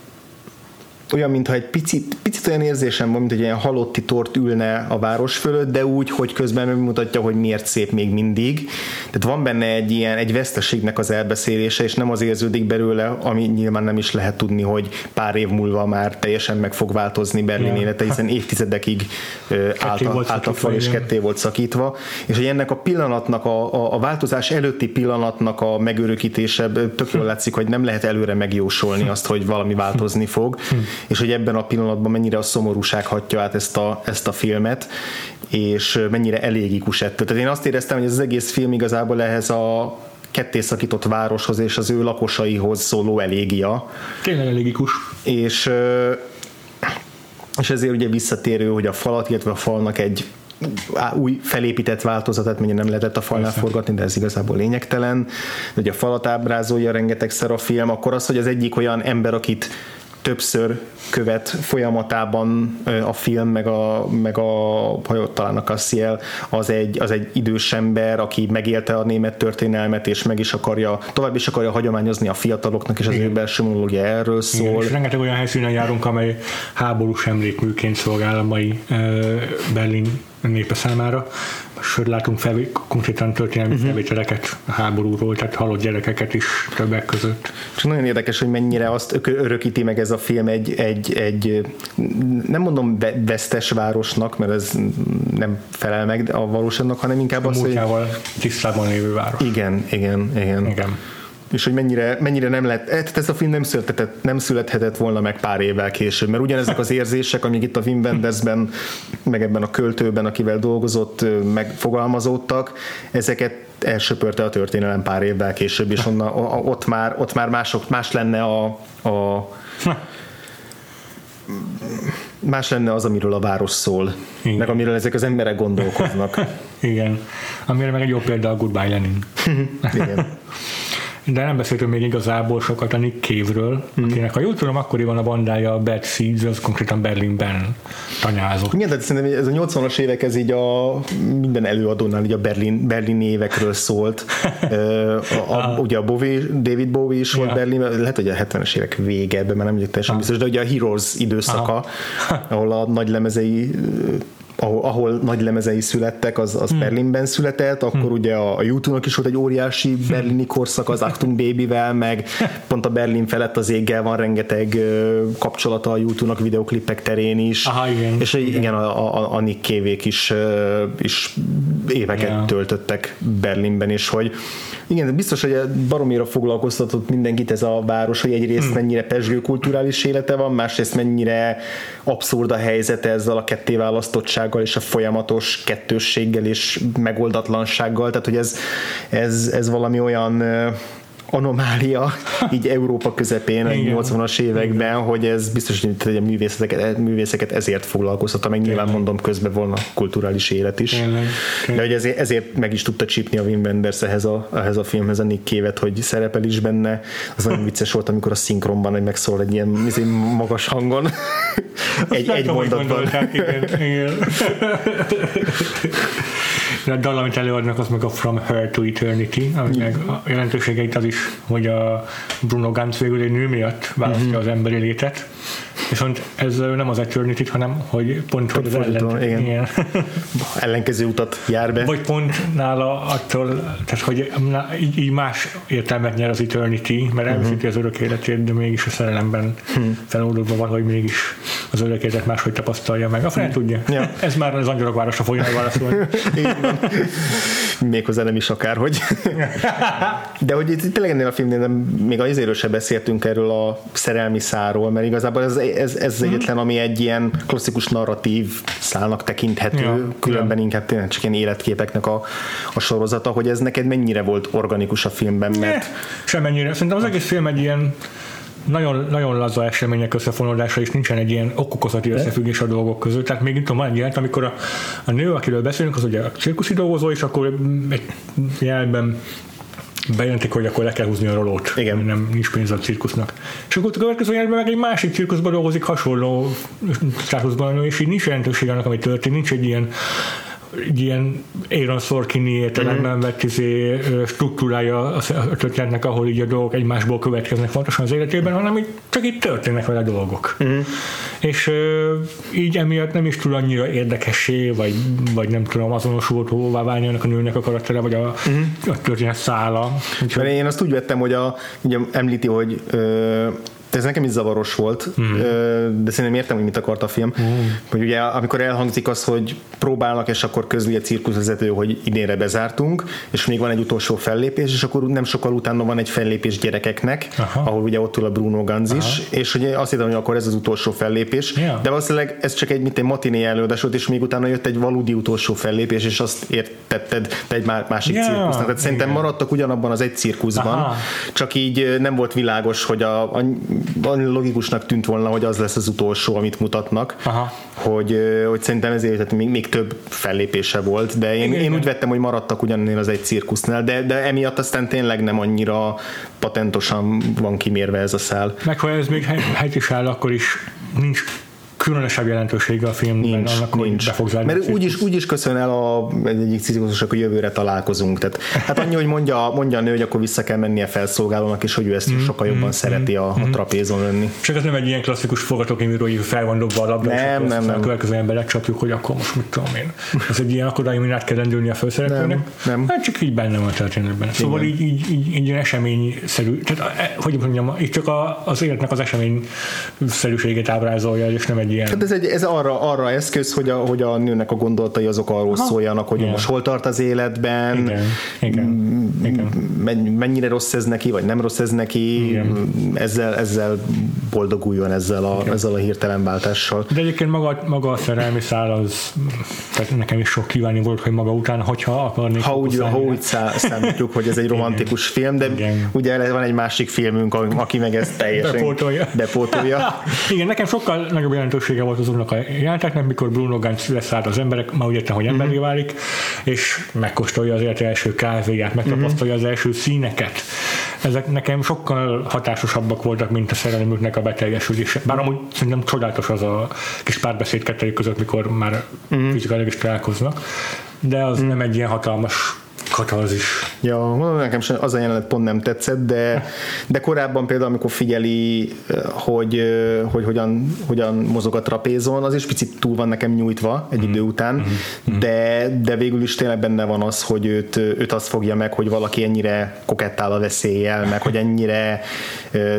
olyan, mintha egy picit, picit olyan érzésem van, mint hogy ilyen halotti tort ülne a város fölött, de úgy, hogy közben megmutatja, hogy miért szép még mindig. Tehát van benne egy ilyen, egy veszteségnek az elbeszélése, és nem az érződik belőle, ami nyilván nem is lehet tudni, hogy pár év múlva már teljesen meg fog változni Berlin élete, hiszen [laughs] évtizedekig állt állt a fal, és ketté volt szakítva. És hogy ennek a pillanatnak, a, a, a változás előtti pillanatnak a megörökítése tök jól látszik, hogy nem lehet előre megjósolni azt, hogy valami változni fog és hogy ebben a pillanatban mennyire a szomorúság hatja át ezt a, ezt a filmet, és mennyire elégikus ettől. Tehát én azt éreztem, hogy ez az egész film igazából ehhez a ketté szakított városhoz és az ő lakosaihoz szóló elégia. Tényleg elégikus. És, és ezért ugye visszatérő, hogy a falat, illetve a falnak egy új felépített változatát, mondjuk nem lehetett a falnál Persze. forgatni, de ez igazából lényegtelen. De ugye a falat ábrázolja rengetegszer a film, akkor az, hogy az egyik olyan ember, akit többször követ folyamatában a film, meg a, meg a ha talán a Cassiel, az egy, az egy idős ember, aki megélte a német történelmet, és meg is akarja, tovább is akarja hagyományozni a fiataloknak, és az ő belső monológia erről szól. Igen, és rengeteg olyan helyszínen járunk, amely háborús emlékműként szolgál a mai Berlin népe számára. Sőt, látunk fel, konkrétan történelmi uh-huh. felvételeket a háborúról, tehát halott gyerekeket is többek között. És nagyon érdekes, hogy mennyire azt örökíti meg ez a film egy, egy, egy nem mondom vesztes városnak, mert ez nem felel meg a valóságnak, hanem inkább az, hogy... tisztában lévő város. Igen, igen, igen. igen és hogy mennyire, mennyire nem lett, tehát ez a film nem születhetett, nem születhetett volna meg pár évvel később, mert ugyanezek az érzések, amik itt a Wim Wendersben, meg ebben a költőben, akivel dolgozott, megfogalmazódtak, ezeket elsöpörte a történelem pár évvel később, és onnan, ott már, ott már mások, más lenne a, a más lenne az, amiről a város szól, Igen. meg amiről ezek az emberek gondolkoznak. [laughs] Igen, amire meg egy jó példa a Goodbye Lenin. [laughs] Igen. De nem beszéltünk még igazából sokat a Nick Cave-ről, mm. akinek, ha jól tudom, akkoriban a bandája a Bad Seeds, az konkrétan Berlinben tanyázott. Igen, tehát szerintem ez a 80-as évek, ez így a minden előadónál így a Berlin, berlini évekről szólt. [laughs] a, a, ugye a Bowie, David Bowie is volt ja. Berlinben, lehet, hogy a 70-es évek vége, ebben már nem vagyok teljesen biztos, de ugye a Heroes időszaka, Aha. ahol a nagy lemezei ahol, ahol nagy lemezei születtek, az, az hmm. Berlinben született, akkor hmm. ugye a, a YouTube-nak is volt egy óriási hmm. berlini korszak az Achtung Baby-vel, meg pont a Berlin felett az éggel van rengeteg kapcsolata a YouTube-nak videoklipek terén is. Aha, igen. És igen, igen a, a, a Nick Cave-ék is, is éveket yeah. töltöttek Berlinben, és hogy igen, biztos, hogy baromira foglalkoztatott mindenkit ez a város, hogy egyrészt hmm. mennyire pesgő kulturális élete van, másrészt mennyire abszurd a helyzete ezzel a kettéválasztottsággal és a folyamatos kettősséggel és megoldatlansággal, tehát hogy ez, ez, ez valami olyan anomália [laughs] így Európa közepén a 80-as években, Igen. hogy ez biztos, hogy a művészeket, művészeket ezért foglalkoztatta, meg nyilván mondom közben volna kulturális élet is. Igen. De hogy ezért, ezért meg is tudta csípni a Wim Wenders ehhez a, ehhez a filmhez a Nick Cave-et, hogy szerepel is benne. Az nagyon [laughs] vicces volt, amikor a szinkronban egy megszól egy ilyen magas hangon. egy, egy mondatban. Igen, igen. [laughs] a dal, amit előadnak, az meg a From Her to Eternity, ami meg a jelentőségeit az is, hogy a Bruno Ganz végül egy nő miatt választja mm-hmm. az emberi létet, Viszont ez nem az eternity hanem hogy pont hogy az ellen, igen. igen. [laughs] ellenkező utat jár be. Vagy pont nála attól, tehát hogy így, így más értelmet nyer az Eternity, mert uh-huh. elveszíti az örök életét, de mégis a szerelemben hmm. feloldódva valahogy mégis az örök életet máshogy tapasztalja meg. A hmm. tudja. Ja. Ez már az angyalok városa fogja válaszolni. [laughs] Méghozzá nem is akárhogy. De hogy itt tényleg ennél a filmnél még az izéről se beszéltünk erről a szerelmi száról, mert igazából ez, ez, ez hmm. egyetlen, ami egy ilyen klasszikus narratív szálnak tekinthető, ja, különben ja. inkább tényleg csak ilyen életképeknek a, a sorozata, hogy ez neked mennyire volt organikus a filmben, mert... Ne, semennyire. Szerintem az egész film egy ilyen nagyon, nagyon laza események összefonódása, és nincsen egy ilyen okokozati összefüggés a dolgok között. Tehát még tudom, van egy amikor a, a nő, akiről beszélünk, az ugye a cirkuszi dolgozó, és akkor egy jelben bejelentik, hogy akkor le kell húzni a rolót. Igen. Nem, nincs pénz a cirkusznak. És akkor a következő jelben meg egy másik cirkuszban dolgozik hasonló státuszban, és így nincs jelentőség annak, ami történik, nincs egy ilyen ilyen Aaron Sorkin értelemben mm-hmm. vett izé, struktúrája a történetnek, ahol így a dolgok egymásból következnek fontosan az életében, hanem így, csak itt történnek vele dolgok. Mm-hmm. És így emiatt nem is tud annyira érdekessé, vagy, vagy nem tudom, azonosultóvá válni annak a nőnek a karaktere, vagy a, mm-hmm. a történet szála. Úgyhogy... Én azt úgy vettem, hogy a, ugye említi, hogy ö, ez nekem is zavaros volt, mm. de szerintem értem, hogy mit akart a film. Mm. Hogy ugye amikor elhangzik az, hogy próbálnak, és akkor közli a cirkuszvezető, hogy idénre bezártunk, és még van egy utolsó fellépés, és akkor nem sokkal utána van egy fellépés gyerekeknek, Aha. ahol ugye ott ül a Bruno Ganz is, Aha. és ugye azt hittem, hogy akkor ez az utolsó fellépés, yeah. de valószínűleg ez csak egy, mint egy matiné előadás volt, és még utána jött egy valódi utolsó fellépés, és azt értetted te egy másik yeah. cirkusznak. Tehát szerintem maradtak ugyanabban az egy cirkuszban, Aha. csak így nem volt világos, hogy a, a logikusnak tűnt volna, hogy az lesz az utolsó, amit mutatnak, Aha. Hogy, hogy szerintem ezért tehát még, még több fellépése volt, de én, igen, én úgy vettem, hogy maradtak ugyannél az egy cirkusznál, de, de emiatt aztán tényleg nem annyira patentosan van kimérve ez a szál. Meg ha ez még helyt is áll, akkor is nincs különösebb jelentősége a filmben nincs, annak, nincs. be fog. Mert úgy is, úgy is köszön el a, egyik cirkuszosnak, hogy jövőre találkozunk. Tehát, hát annyi, hogy mondja, mondja a nő, hogy akkor vissza kell mennie felszolgálónak, és hogy ő ezt mm, sokkal jobban mm, szereti a, mm. a trapézon önni. Csak ez nem egy ilyen klasszikus forgatókönyvíró, hogy fel van dobva a labda, nem, és nem, nem. a következő emberek csapjuk, hogy akkor most mit tudom én. Ez egy ilyen akadály, amin át kell rendülni a főszereplőnek. Nem, nem. Hát csak így benne van a történetben. Szóval így, így, így, így eseményszerű. Tehát, e, hogy mondjam, itt csak a, az életnek az eseményszerűségét ábrázolja, és nem egy ilyen. Hát ez, egy, ez arra, arra eszköz, hogy a, hogy a nőnek a gondolatai azok arról Aha. szóljanak, hogy Igen. most hol tart az életben, Igen. Igen. Mennyire rossz ez neki, vagy nem rossz ez neki, ezzel, ezzel boldoguljon ezzel a, ezzel a hirtelen váltással. De egyébként maga, maga a szerelmi szál az, tehát nekem is sok kívánni volt, hogy maga után, hogyha akarnék. Ha úgy, ha úgy számítjuk, hogy ez egy [laughs] romantikus film, de Igen. ugye van egy másik filmünk, aki meg ezt teljesen bepótolja. [laughs] bepótolja. [laughs] Igen, nekem sokkal nagyobb jelentősége volt az úrnak a jelenteknek, mikor Bruno Ganz leszállt az emberek, ma úgy értem, hogy emberi mm-hmm. válik, és megkóstolja az élete első kávéját, megtapasztalja mm-hmm. az első színeket. Ezek nekem sokkal hatásosabbak voltak, mint a szerelmüknek a beteljesülése. Bár amúgy szerintem csodálatos az a kis párbeszéd kettőjük között, mikor már mm. fizikailag is találkoznak, de az mm. nem egy ilyen hatalmas katarzis. Ja, mondom, nekem sem az a jelenet pont nem tetszett, de, de korábban például, amikor figyeli, hogy, hogy hogyan, hogyan mozog a trapézon, az is picit túl van nekem nyújtva egy mm. idő után, mm. de, de végül is tényleg benne van az, hogy őt, őt azt fogja meg, hogy valaki ennyire kokettál a veszéllyel, meg hogy ennyire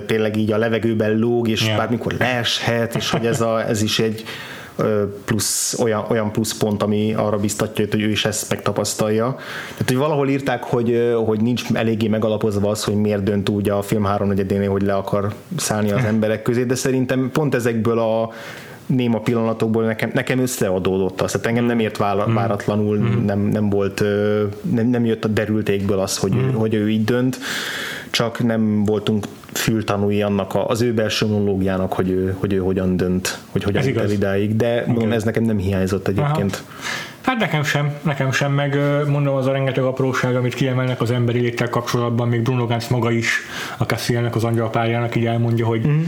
tényleg így a levegőben lóg, és yeah. bármikor leeshet, és hogy ez, a, ez is egy plusz, olyan, olyan plusz pont, ami arra biztatja, hogy ő is ezt megtapasztalja. Tehát, hogy valahol írták, hogy, hogy nincs eléggé megalapozva az, hogy miért dönt úgy a film háromnegyedénél, hogy le akar szállni az [laughs] emberek közé, de szerintem pont ezekből a néma pillanatokból nekem, nekem összeadódott az, tehát engem nem ért mm. váratlanul, mm. nem, nem volt, nem, nem jött a derültékből az, hogy, mm. hogy ő így dönt, csak nem voltunk fültanúi annak a, az ő belső monológiának, hogy ő, hogy ő hogyan dönt, hogy hogyan jut el idáig, de mondom, ez nekem nem hiányzott egyébként. Aha. Hát nekem sem, nekem sem, meg mondom az a rengeteg apróság, amit kiemelnek az emberi léttel kapcsolatban, még Bruno Ganz maga is a Cassielnek, az angyalpárjának így elmondja, hogy mm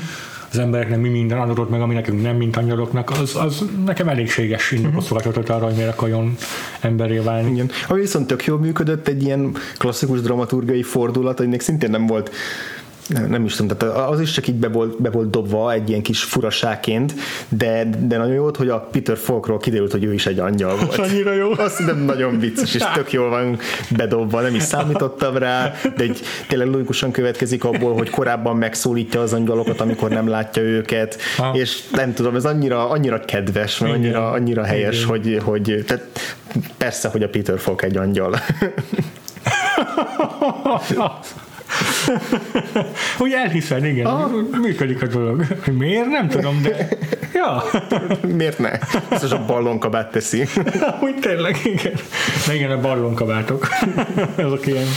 az embereknek mi minden adott meg, ami nekünk nem, mint angyaloknak, az, az nekem elégséges indokot uh-huh. arra, hogy miért akarjon emberé válni. Igen. Ami viszont tök jól működött, egy ilyen klasszikus dramaturgiai fordulat, még szintén nem volt nem, nem is tudom, tehát az is csak így be volt, be volt dobva egy ilyen kis furaságként, de, de nagyon jó volt, hogy a Peter Falkról kiderült, hogy ő is egy angyal [laughs] volt. Annyira jó. [laughs] Azt hiszem nagyon vicces, és tök jól van bedobva, nem is számítottam rá, de egy, tényleg logikusan következik abból, hogy korábban megszólítja az angyalokat, amikor nem látja őket, ha. és nem tudom, ez annyira, annyira kedves, mert annyira, annyira helyes, Igen. hogy, hogy tehát persze, hogy a Peter Falk egy angyal. [laughs] [laughs] Úgy elhiszed, igen. Ah. Működik a dolog. Miért? Nem tudom, de... Ja. [laughs] Miért ne? Ez a ballonkabát teszi. [laughs] Úgy tényleg, igen. De igen, a ballonkabátok. Azok ilyen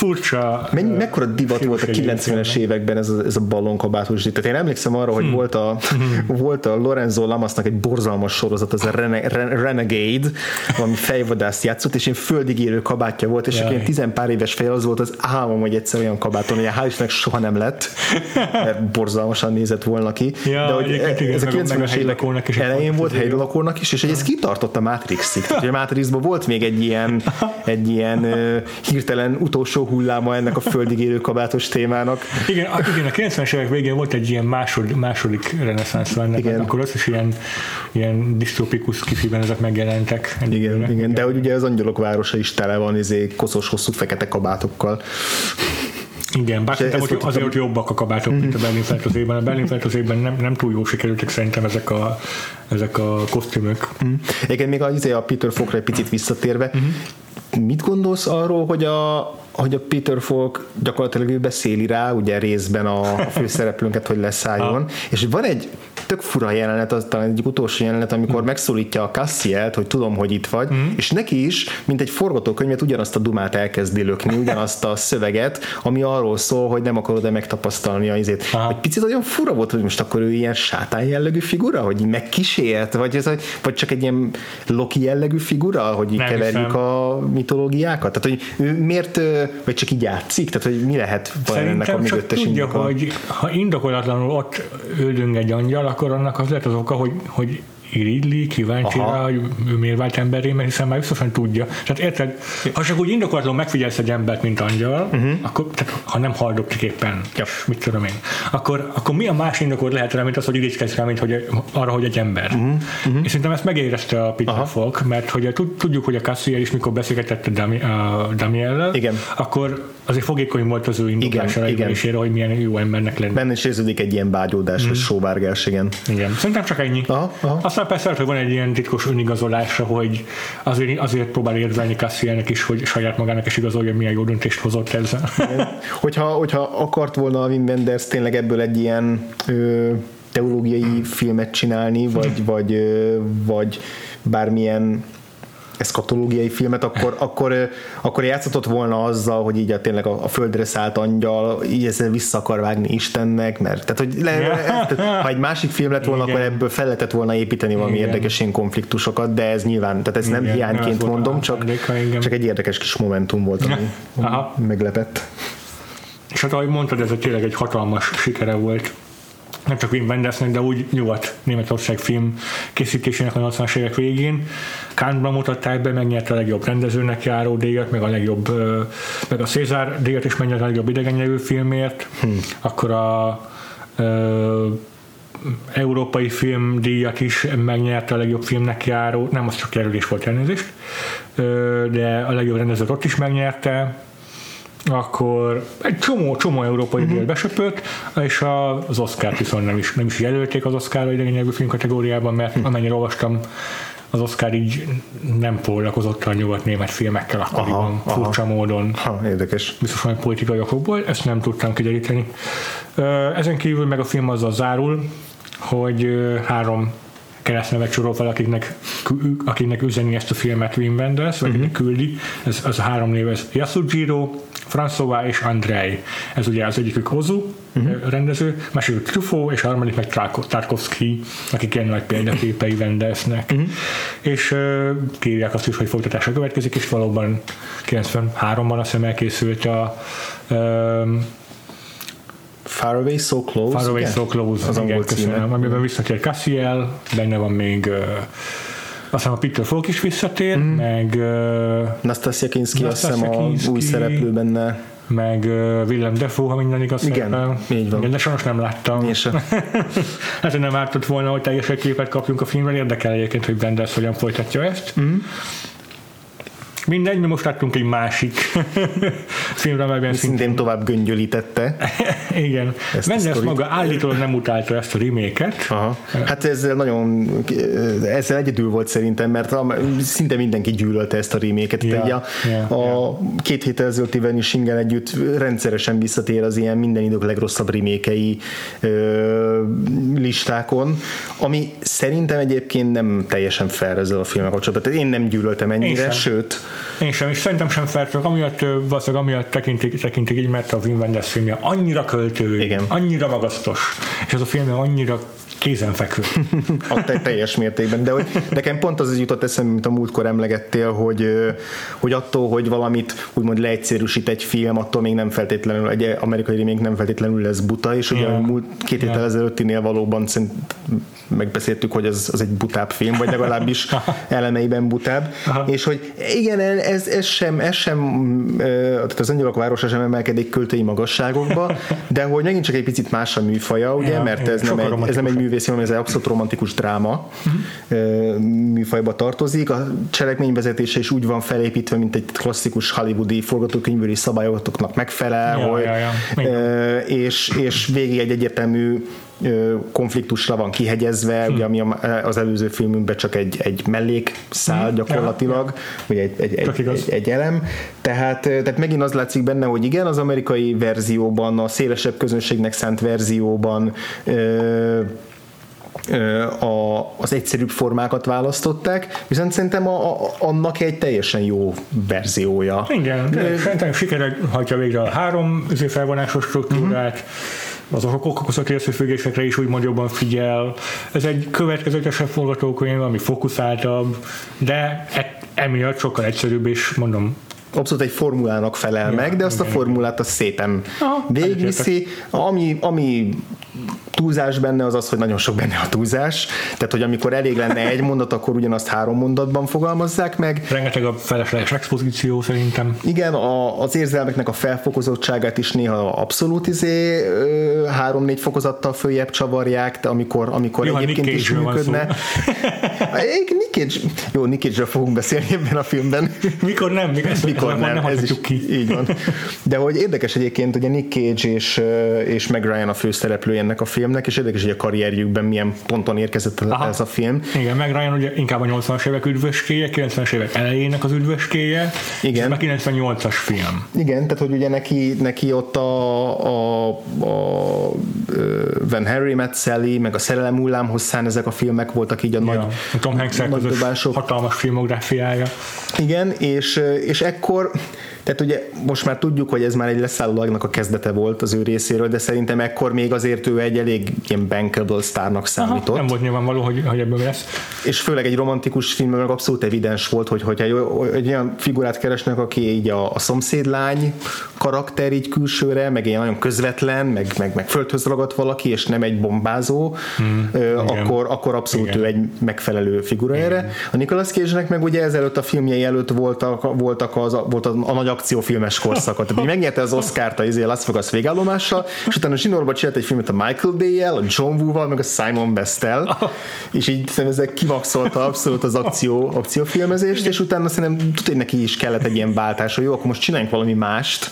furcsa... Mennyi, mekkora divat volt a 90-es években ez a, ez a ballonkabátos Tehát én emlékszem arra, hogy hmm. volt, a, hmm. [laughs] volt a Lorenzo Lamasnak egy borzalmas sorozat, az a Rene, Renegade, valami fejvadászt játszott, és én földig érő kabátja volt, és én tizen pár éves fej az volt az álmom, hogy egyszer olyan kabáton, hogy a hál' soha nem lett, mert borzalmasan nézett volna ki. Ja, de hogy ez a 90-es évek elején volt helylakónak is, és hogy ez kitartott a Matrixig. Tehát, a Matrixban volt még egy ilyen, [laughs] egy ilyen hirtelen utolsó hulláma ennek a földig élő kabátos témának. Igen, a, igen, a 90-es évek végén volt egy ilyen másod, második reneszánsz ennek, igen. akkor az is ilyen, ilyen disztópikus kifiben ezek megjelentek. Igen, igen, igen, de hogy ugye az angyalok városa is tele van izé, koszos, hosszú, fekete kabátokkal. Igen, bár szerintem hogy azért hogy jobbak a kabátok, mint a mhm. Berlin Feltözében. A Berlin Feltözében nem, nem túl jó sikerültek szerintem ezek a, ezek a kosztümök. Mm. Igen, még a, izé a Peter Falkra egy picit visszatérve, mm. mit gondolsz arról, hogy a, hogy a Peter Falk gyakorlatilag ő beszéli rá, ugye részben a, a főszereplőnket, hogy leszálljon, és van egy tök fura jelenet, az talán egy utolsó jelenet, amikor mm. megszólítja a Cassielt, hogy tudom, hogy itt vagy, mm. és neki is, mint egy forgatókönyvet, ugyanazt a dumát elkezdi lökni, ugyanazt a szöveget, ami arról szól, hogy nem akarod-e megtapasztalni a izét. Egy picit olyan fura volt, hogy most akkor ő ilyen sátán jellegű figura, hogy megkísért, vagy, ez, vagy csak egy ilyen Loki jellegű figura, hogy keverjük a mitológiákat? Tehát, hogy ő miért, vagy csak így játszik? Tehát, hogy mi lehet ennek a mögöttes tudja, hogy ha indokolatlanul ott öldünk egy angyal, akkor annak az lehet az oka, hogy, hogy irigyli, kíváncsi Aha. rá, hogy ő miért vált emberé, mert hiszen már biztosan tudja. Tehát érted, ha csak úgy indokolatlan megfigyelsz egy embert, mint angyal, uh-huh. akkor, tehát, ha nem haldoklik éppen, ja. mit tudom én, akkor, akkor mi a más indokot lehet rá, mint az, hogy irigykedsz rá, mint hogy, arra, hogy egy ember. Uh-huh. Uh-huh. És szerintem ezt megérezte a. Falk, mert hogy tudjuk, hogy a Cassier is mikor beszélgetett a Damiellel, akkor azért fogékony volt az ő indoklására, igen, igen. hogy milyen jó embernek lenni. Benne is érződik egy ilyen bágyódás, mm. vagy sóvárgás, igen. Igen, szerintem csak ennyi. Aha, aha. Aztán Aztán persze hogy van egy ilyen titkos önigazolása, hogy azért, azért próbál érvelni Cassielnek is, hogy saját magának is igazolja, milyen jó döntést hozott ezzel. hogyha, hogyha akart volna a Wim Wenders tényleg ebből egy ilyen ö, teológiai filmet csinálni, vagy, vagy, ö, vagy bármilyen eszkatológiai filmet, akkor, akkor, akkor játszott volna azzal, hogy így a, tényleg a, a földre szállt angyal így ezzel vissza akar vágni Istennek, mert tehát, hogy le, tehát, ha egy másik film lett volna, Igen. akkor ebből fel lehetett volna építeni valami Igen. érdekes ilyen konfliktusokat, de ez nyilván, tehát ez Igen. nem hiányként mondom, csak, csak egy érdekes kis momentum volt, ami, ami meglepett. És hát ahogy mondtad, ez tényleg egy hatalmas sikere volt nem csak Wim Wendersnek, de úgy nyugat-németország film készítésének a 80-as évek végén. Kántban mutatták be, megnyerte a legjobb rendezőnek járó díjat, meg a legjobb, meg a Cézár díjat is megnyerte a legjobb idegen filmért. Hmm. Akkor a ö, európai filmdíjat is megnyerte a legjobb filmnek járó, nem az csak jelölés volt elnézést, de a legjobb rendezőt ott is megnyerte, akkor egy csomó, csomó európai uh-huh. díjat besöpött, és az Oscar viszont nem is, nem is jelölték az Oscar idegen nyelvű film kategóriában, mert uh-huh. amennyire olvastam, az Oscar így nem foglalkozott a nyugat-német filmekkel akkoriban, aha, furcsa aha. módon. Ha, érdekes. Biztos van politikai okokból, ezt nem tudtam kideríteni. Ezen kívül meg a film azzal zárul, hogy három keresztnevet sorol fel, akiknek, akiknek üzeni ezt a filmet Wim Wenders, vagy uh-huh. küldi. Ez, az a három név, ez Yasujiro, François és Andrei. Ez ugye az egyikük Ozu, uh-huh. rendező, másik Truffaut, és a harmadik meg Tarkovsky, akik ilyen nagy példaképei Wendersnek. Uh-huh. És uh, kérják azt is, hogy folytatása következik, és valóban 93-ban azt hiszem elkészült a uh, Far Away So Close. Far Away So Close, az igen, köszönöm. Amiben visszatér Cassiel, benne van még uh, aztán a Peter Falk is visszatér, mm. meg uh, Nastasia Kinski, azt hiszem a új szereplő benne meg uh, Willem Defoe, ha minden igaz. Igen, szerepel. így van. Igen, de sajnos nem láttam. Én sem. [laughs] hát, hogy nem ártott volna, hogy teljes képet kapjunk a filmről, érdekel egyébként, hogy Benders hogyan folytatja ezt. Mm. Mindegy, mi most láttunk egy másik [laughs] filmre, amelyben szintén, szintén tovább göngyölítette. [laughs] Igen. Mendes maga állítólag nem utálta ezt a reméket. Aha. Hát ezzel nagyon, ezzel egyedül volt szerintem, mert szinte mindenki gyűlölte ezt a reméket. Ja, a, yeah, a yeah. két héttel ezelőtt Vanishingen együtt rendszeresen visszatér az ilyen minden idők legrosszabb remékei listákon, ami szerintem egyébként nem teljesen fair ezzel a filmek kapcsolatban. Tehát én nem gyűlöltem ennyire, sőt, én sem, és szerintem sem fel, csak amiatt, valószínűleg amiatt tekintik, tekintik így, mert a Wim Wenders filmje annyira költő, Igen. annyira magasztos, és ez a film annyira kézenfekvő. a te, teljes mértékben, de hogy nekem pont az jutott eszembe, mint a múltkor emlegettél, hogy, hogy attól, hogy valamit úgymond leegyszerűsít egy film, attól még nem feltétlenül, egy amerikai remake nem feltétlenül lesz buta, és ugye yeah. múlt két héttel yeah. ezelőttinél valóban szerint megbeszéltük, hogy ez az egy butább film, vagy legalábbis [laughs] elemeiben butább, Aha. és hogy igen, ez, ez sem, ez sem tehát az Angyalok városa sem emelkedik költői magasságokba, de hogy megint csak egy picit más a műfaja, ugye, ja, mert ez nem, egy, ez nem egy művész film, ez egy abszolút romantikus dráma uh-huh. műfajba tartozik. A cselekményvezetése is úgy van felépítve, mint egy klasszikus hollywoodi forgatókönyvőri szabályoknak megfelel, ja, hogy, ja, ja. És, és végig egy egyértelmű konfliktusra van kihegyezve, hm. ugye, ami az előző filmünkben csak egy, egy mellékszál hm. gyakorlatilag, ja, ja. vagy egy, egy, egy, egy, egy elem. Tehát, tehát megint az látszik benne, hogy igen, az amerikai verzióban, a szélesebb közönségnek szánt verzióban ö, a, az egyszerűbb formákat választották, viszont szerintem a, a, annak egy teljesen jó verziója. Igen, de szerintem sikerül hagyja végre a három felvonásos struktúrát, uh-huh az okokozati összefüggésekre is úgy jobban figyel. Ez egy következetesebb forgatókönyv, ami fokuszáltabb, de e- emiatt sokkal egyszerűbb, és mondom, abszolút egy formulának felel ja, meg, de azt igen, a formulát az szépen végviszi. Ami, ami túlzás benne az az, hogy nagyon sok benne a túlzás. Tehát, hogy amikor elég lenne egy mondat, akkor ugyanazt három mondatban fogalmazzák meg. Rengeteg a felesleges expozíció szerintem. Igen, a, az érzelmeknek a felfokozottságát is néha abszolút izé, három-négy fokozattal följebb csavarják, de amikor, amikor jó, egyébként Nick is működne. [laughs] Nick Cage, jó, Nick Cage-ről fogunk beszélni ebben a filmben. Mikor nem? Mikor [laughs] nem, nem ez is, ki. így van. De hogy érdekes egyébként, hogy a Nick Cage és, és Meg Ryan a főszereplője ennek a filmnek, és érdekes, hogy a karrierjükben milyen ponton érkezett Aha. ez a film. Igen, meg Ryan ugye inkább a 80-as évek üdvöskéje, 90-es évek elejének az üdvöskéje, Igen. és a 98-as film. Igen, tehát hogy ugye neki, neki ott a, a, a Van Harry Met Sally, meg a Szerelem hullám hosszán ezek a filmek voltak így a ja, nagy a Tom Hanks hatalmas filmográfiája. Igen, és, és ekkor mejor tehát ugye most már tudjuk, hogy ez már egy leszállólag a kezdete volt az ő részéről, de szerintem ekkor még azért ő egy elég ilyen bankable sztárnak számított. Aha, nem volt nyilvánvaló, hogy, hogy ebből lesz. És főleg egy romantikus filmben meg abszolút evidens volt, hogy hogyha egy olyan figurát keresnek, aki így a, a szomszédlány karakter így külsőre, meg ilyen nagyon közvetlen, meg, meg, meg földhöz ragadt valaki, és nem egy bombázó, hmm, ö, akkor, akkor abszolút igen. ő egy megfelelő figura igen. erre. A Nicolas cage meg ugye ezelőtt a filmjei előtt voltak, voltak az, volt a, a nagy akciófilmes korszakot. Tehát megnyerte az Oscar-t a izé Las Vegas végállomással, és utána zsinórba csinált egy filmet a Michael Bay-jel, a John Woo-val, meg a Simon Best-tel, és így ezek kimaxolta abszolút az akció, akciófilmezést, és utána szerintem tudod, hogy neki is kellett egy ilyen váltás, hogy jó, akkor most csináljunk valami mást,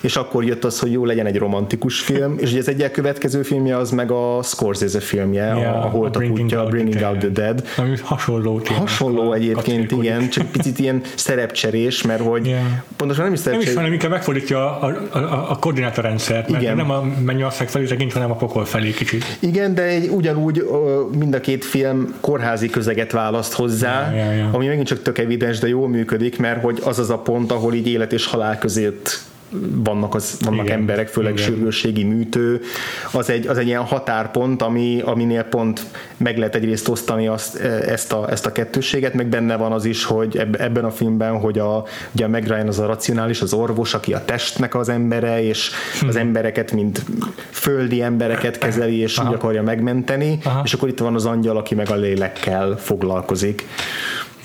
és akkor jött az, hogy jó legyen egy romantikus film, és ugye az egyik következő filmje az meg a Scorsese filmje, yeah, a, a Holt a kutya, Bringing Out the Dead. Ami hasonló. Téma. Hasonló egyébként, igen, csak picit ilyen szerepcserés, mert hogy yeah. pontosan nem is szerepcserés. Nem is, hanem inkább megfordítja a, a, a, a koordinátorrendszert, mert igen. nem a mennyország felé tekint, hanem a pokol felé kicsit. Igen, de egy, ugyanúgy mind a két film kórházi közeget választ hozzá, yeah, yeah, yeah. ami megint csak tök evidens, de jól működik, mert hogy az az a pont, ahol így élet és halál között vannak, az, vannak Igen. emberek, főleg Igen. sürgősségi műtő, az egy, az egy ilyen határpont, ami, aminél pont meg lehet egyrészt osztani azt, e, ezt, a, ezt a kettőséget, meg benne van az is, hogy ebben a filmben, hogy a, ugye a Meg Ryan az a racionális, az orvos, aki a testnek az embere, és az hm. embereket, mint földi embereket kezeli, és Aha. úgy akarja megmenteni, Aha. és akkor itt van az angyal, aki meg a lélekkel foglalkozik.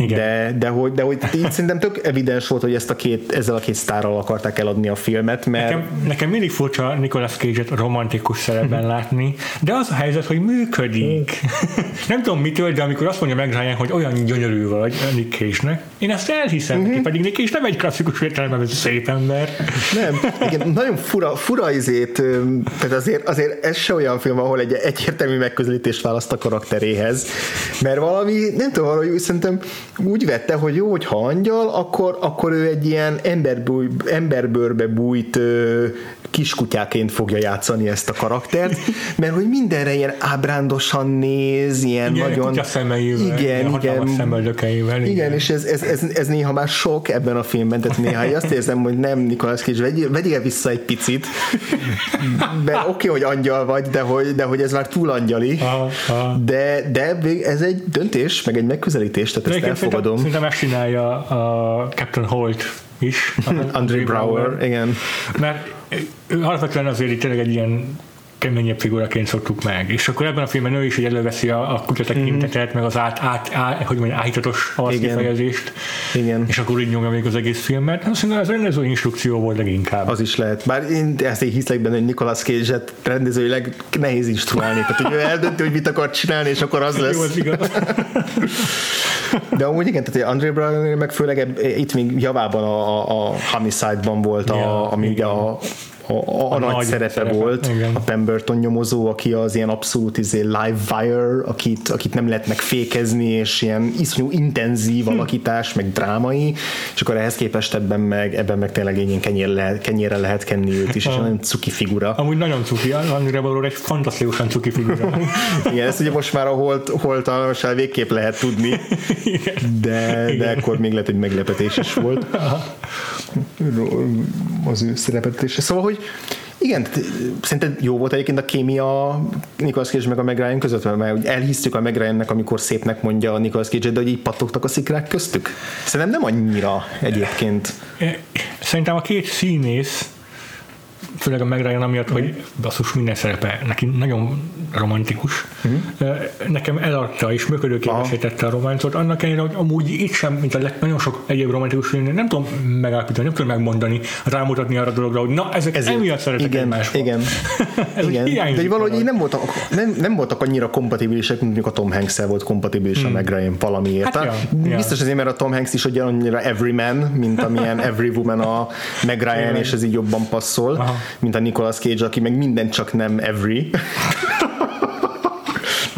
Igen. De, de, hogy, de hogy így szerintem tök evidens volt, hogy ezt a két, ezzel a két sztárral akarták eladni a filmet, mert... Nekem, nekem mindig furcsa Nicolas Cage-et romantikus szerepben [laughs] látni, de az a helyzet, hogy működik. [laughs] nem tudom mitől, de amikor azt mondja meg Ryan, hogy olyan gyönyörű vagy Nick Cage-nek, én ezt elhiszem uh-huh. neki, pedig Nick Cage nem egy klasszikus értelemben ez szép ember. [laughs] nem, igen, nagyon fura, fura izét, tehát azért, azért ez se olyan film, ahol egy egyértelmű megközelítést választ a karakteréhez, mert valami, nem tudom, valahogy szerintem úgy vette, hogy jó, hogy ha angyal, akkor, akkor ő egy ilyen emberbúj, emberbőrbe bújt kiskutyáként fogja játszani ezt a karaktert, mert hogy mindenre ilyen ábrándosan néz, ilyen igen, nagyon... Igen, igen, igen. igen. Igen, és ez, ez, ez, ez, néha már sok ebben a filmben, tehát néha azt érzem, hogy nem Nicolas Cage, vegy, vegyél vissza egy picit, oké, okay, hogy angyal vagy, de hogy, de hogy ez már túl angyali, aha, aha. de, de ez egy döntés, meg egy megközelítés, tehát de ezt elfogadom. Szerintem megcsinálja a Captain Holt is. Andrew Brower, igen. Mert ő alapvetően azért tényleg egy ilyen keményebb figuraként szoktuk meg. És akkor ebben a filmben ő is így előveszi a, a kutya tekintetet, mm-hmm. meg az át, át, át hogy mondjam, áhítatos arckifejezést. Igen. És akkor így nyomja még az egész filmet. Azt mondom, ez rendező instrukció volt leginkább. Az is lehet. Bár én ezt így hiszek benne, hogy Nicolas Cage-et rendezőileg nehéz instruálni. Tehát, hogy ő eldönti, hogy mit akar csinálni, és akkor az lesz. Jó, az igaz. [laughs] De amúgy igen, tehát André Brown meg főleg itt még javában a, a, a Homicide-ban volt, a, ja, ami ugye a a, a, a, nagy, nagy szerepe, szerepe volt, igen. a Pemberton nyomozó, aki az ilyen abszolút izé, live wire, akit, akit nem lehet megfékezni, és ilyen iszonyú intenzív hm. alakítás, meg drámai, és akkor ehhez képest ebben meg, ebben meg tényleg ilyen kenyér lehet, kenyérre lehet kenni őt is, és nagyon cuki figura. Amúgy nagyon cuki, annyira valóra egy fantasztikusan cuki figura. [laughs] igen, ezt ugye most már a holt, holt a végképp lehet tudni, de, de akkor még lehet, hogy meglepetés is volt az ő szerepetése. Szóval, hogy igen, szerinted jó volt egyébként a kémia Nicolas Cage meg a Meg Ryan között, mert elhisztük a Meg Ryan-nek, amikor szépnek mondja a Nicolas Cage, de hogy így pattogtak a szikrák köztük? Szerintem nem annyira egyébként. Szerintem a két színész főleg a Meg Ryan amiatt, hogy basszus minden szerepe neki nagyon romantikus. Mm. Nekem eladta és működőképesé tette a románcot, annak ellenére, hogy amúgy itt sem, mint a lett nagyon sok egyéb romantikus film, nem tudom megállapítani, nem tudom megmondani, rámutatni arra a dologra, hogy na, ezek Ezért, emiatt szeretek igen, egymásba. Igen, [laughs] Ez igen. De valahogy nem voltak, nem, nem voltak annyira kompatibilisek, mint mondjuk a Tom hanks volt kompatibilis hmm. a Meg Ryan valamiért. Hát, ja, Biztos azért, mert a Tom Hanks is ugyanannyira everyman, mint amilyen [laughs] every woman a Meg Ryan, és ez így jobban passzol. Aha mint a Nicolas Cage, aki meg minden csak nem every.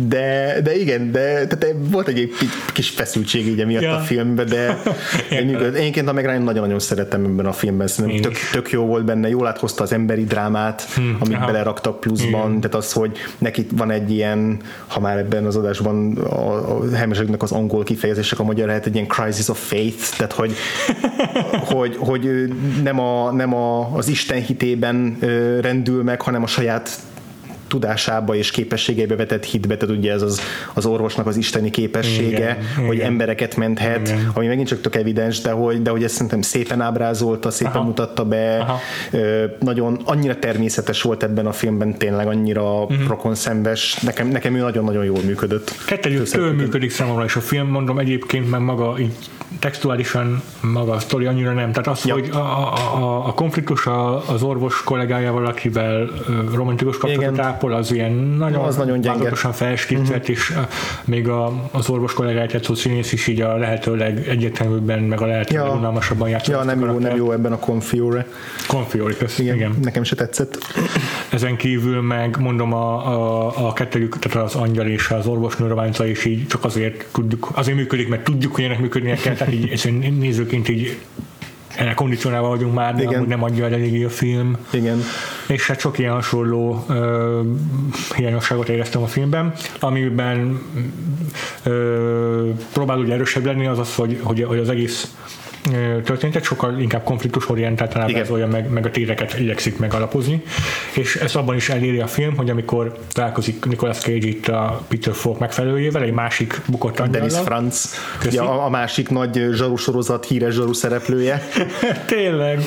De, de igen, de tehát volt egy kis feszültség így emiatt ja. a filmben, de [laughs] én Énként a meg Ryan nagyon-nagyon szerettem ebben a filmben, szerintem tök, tök, jó volt benne, jól áthozta az emberi drámát, hmm. amit Aha. beleraktak pluszban, hmm. tehát az, hogy neki van egy ilyen, ha már ebben az adásban a, a Helmeseknek az angol kifejezések a magyar lehet egy ilyen crisis of faith, tehát hogy, [laughs] hogy, hogy nem, a, nem a, az Isten hitében rendül meg, hanem a saját tudásába és képességeibe vetett hitbe, tehát ugye ez az, az orvosnak az isteni képessége, igen, hogy igen. embereket menthet, igen. ami megint csak tök evidens, de hogy, de hogy ezt szerintem szépen ábrázolta, szépen Aha. mutatta be, Aha. nagyon, annyira természetes volt ebben a filmben, tényleg annyira uh-huh. rokon szembes, nekem, nekem ő nagyon-nagyon jól működött. Kettő működik számomra is a film, mondom egyébként, meg maga így textuálisan maga a sztori annyira nem. Tehát az, ja. hogy a, a, a konfliktus az orvos kollégájával, akivel romantikus kapcsolatot ápol, az ilyen nagyon, az nagyon változatosan felskített, uh-huh. és még a, az orvos kollégáját játszó színész is így a lehetőleg egyértelműbben, meg a lehető ja. unalmasabban játszott. Ja, nem jó, nem jó ebben a Confiore. Confiore, igen, igen. Nekem se tetszett. Ezen kívül meg mondom a, a, a kettőjük, tehát az angyal és az orvosnő románca is így csak azért tudjuk, azért működik, mert tudjuk, hogy ennek működnie kell, tehát így nézőként így erre kondicionálva vagyunk már, de Igen. amúgy nem adja el eléggé a film. Igen. És hát sok ilyen hasonló ö, hiányosságot éreztem a filmben, amiben ö, próbál ugye erősebb lenni az az, hogy, hogy, hogy az egész történetet, sokkal inkább konfliktusorientáltan ábrázolja meg, meg a téreket igyekszik megalapozni, és ez abban is eléri a film, hogy amikor találkozik Nicolas Cage itt a Peter Falk megfelelőjével, egy másik bukott angyallal. Dennis Franz, ugye a, a, másik nagy zsaru sorozat híres zsaru szereplője. [laughs] Tényleg.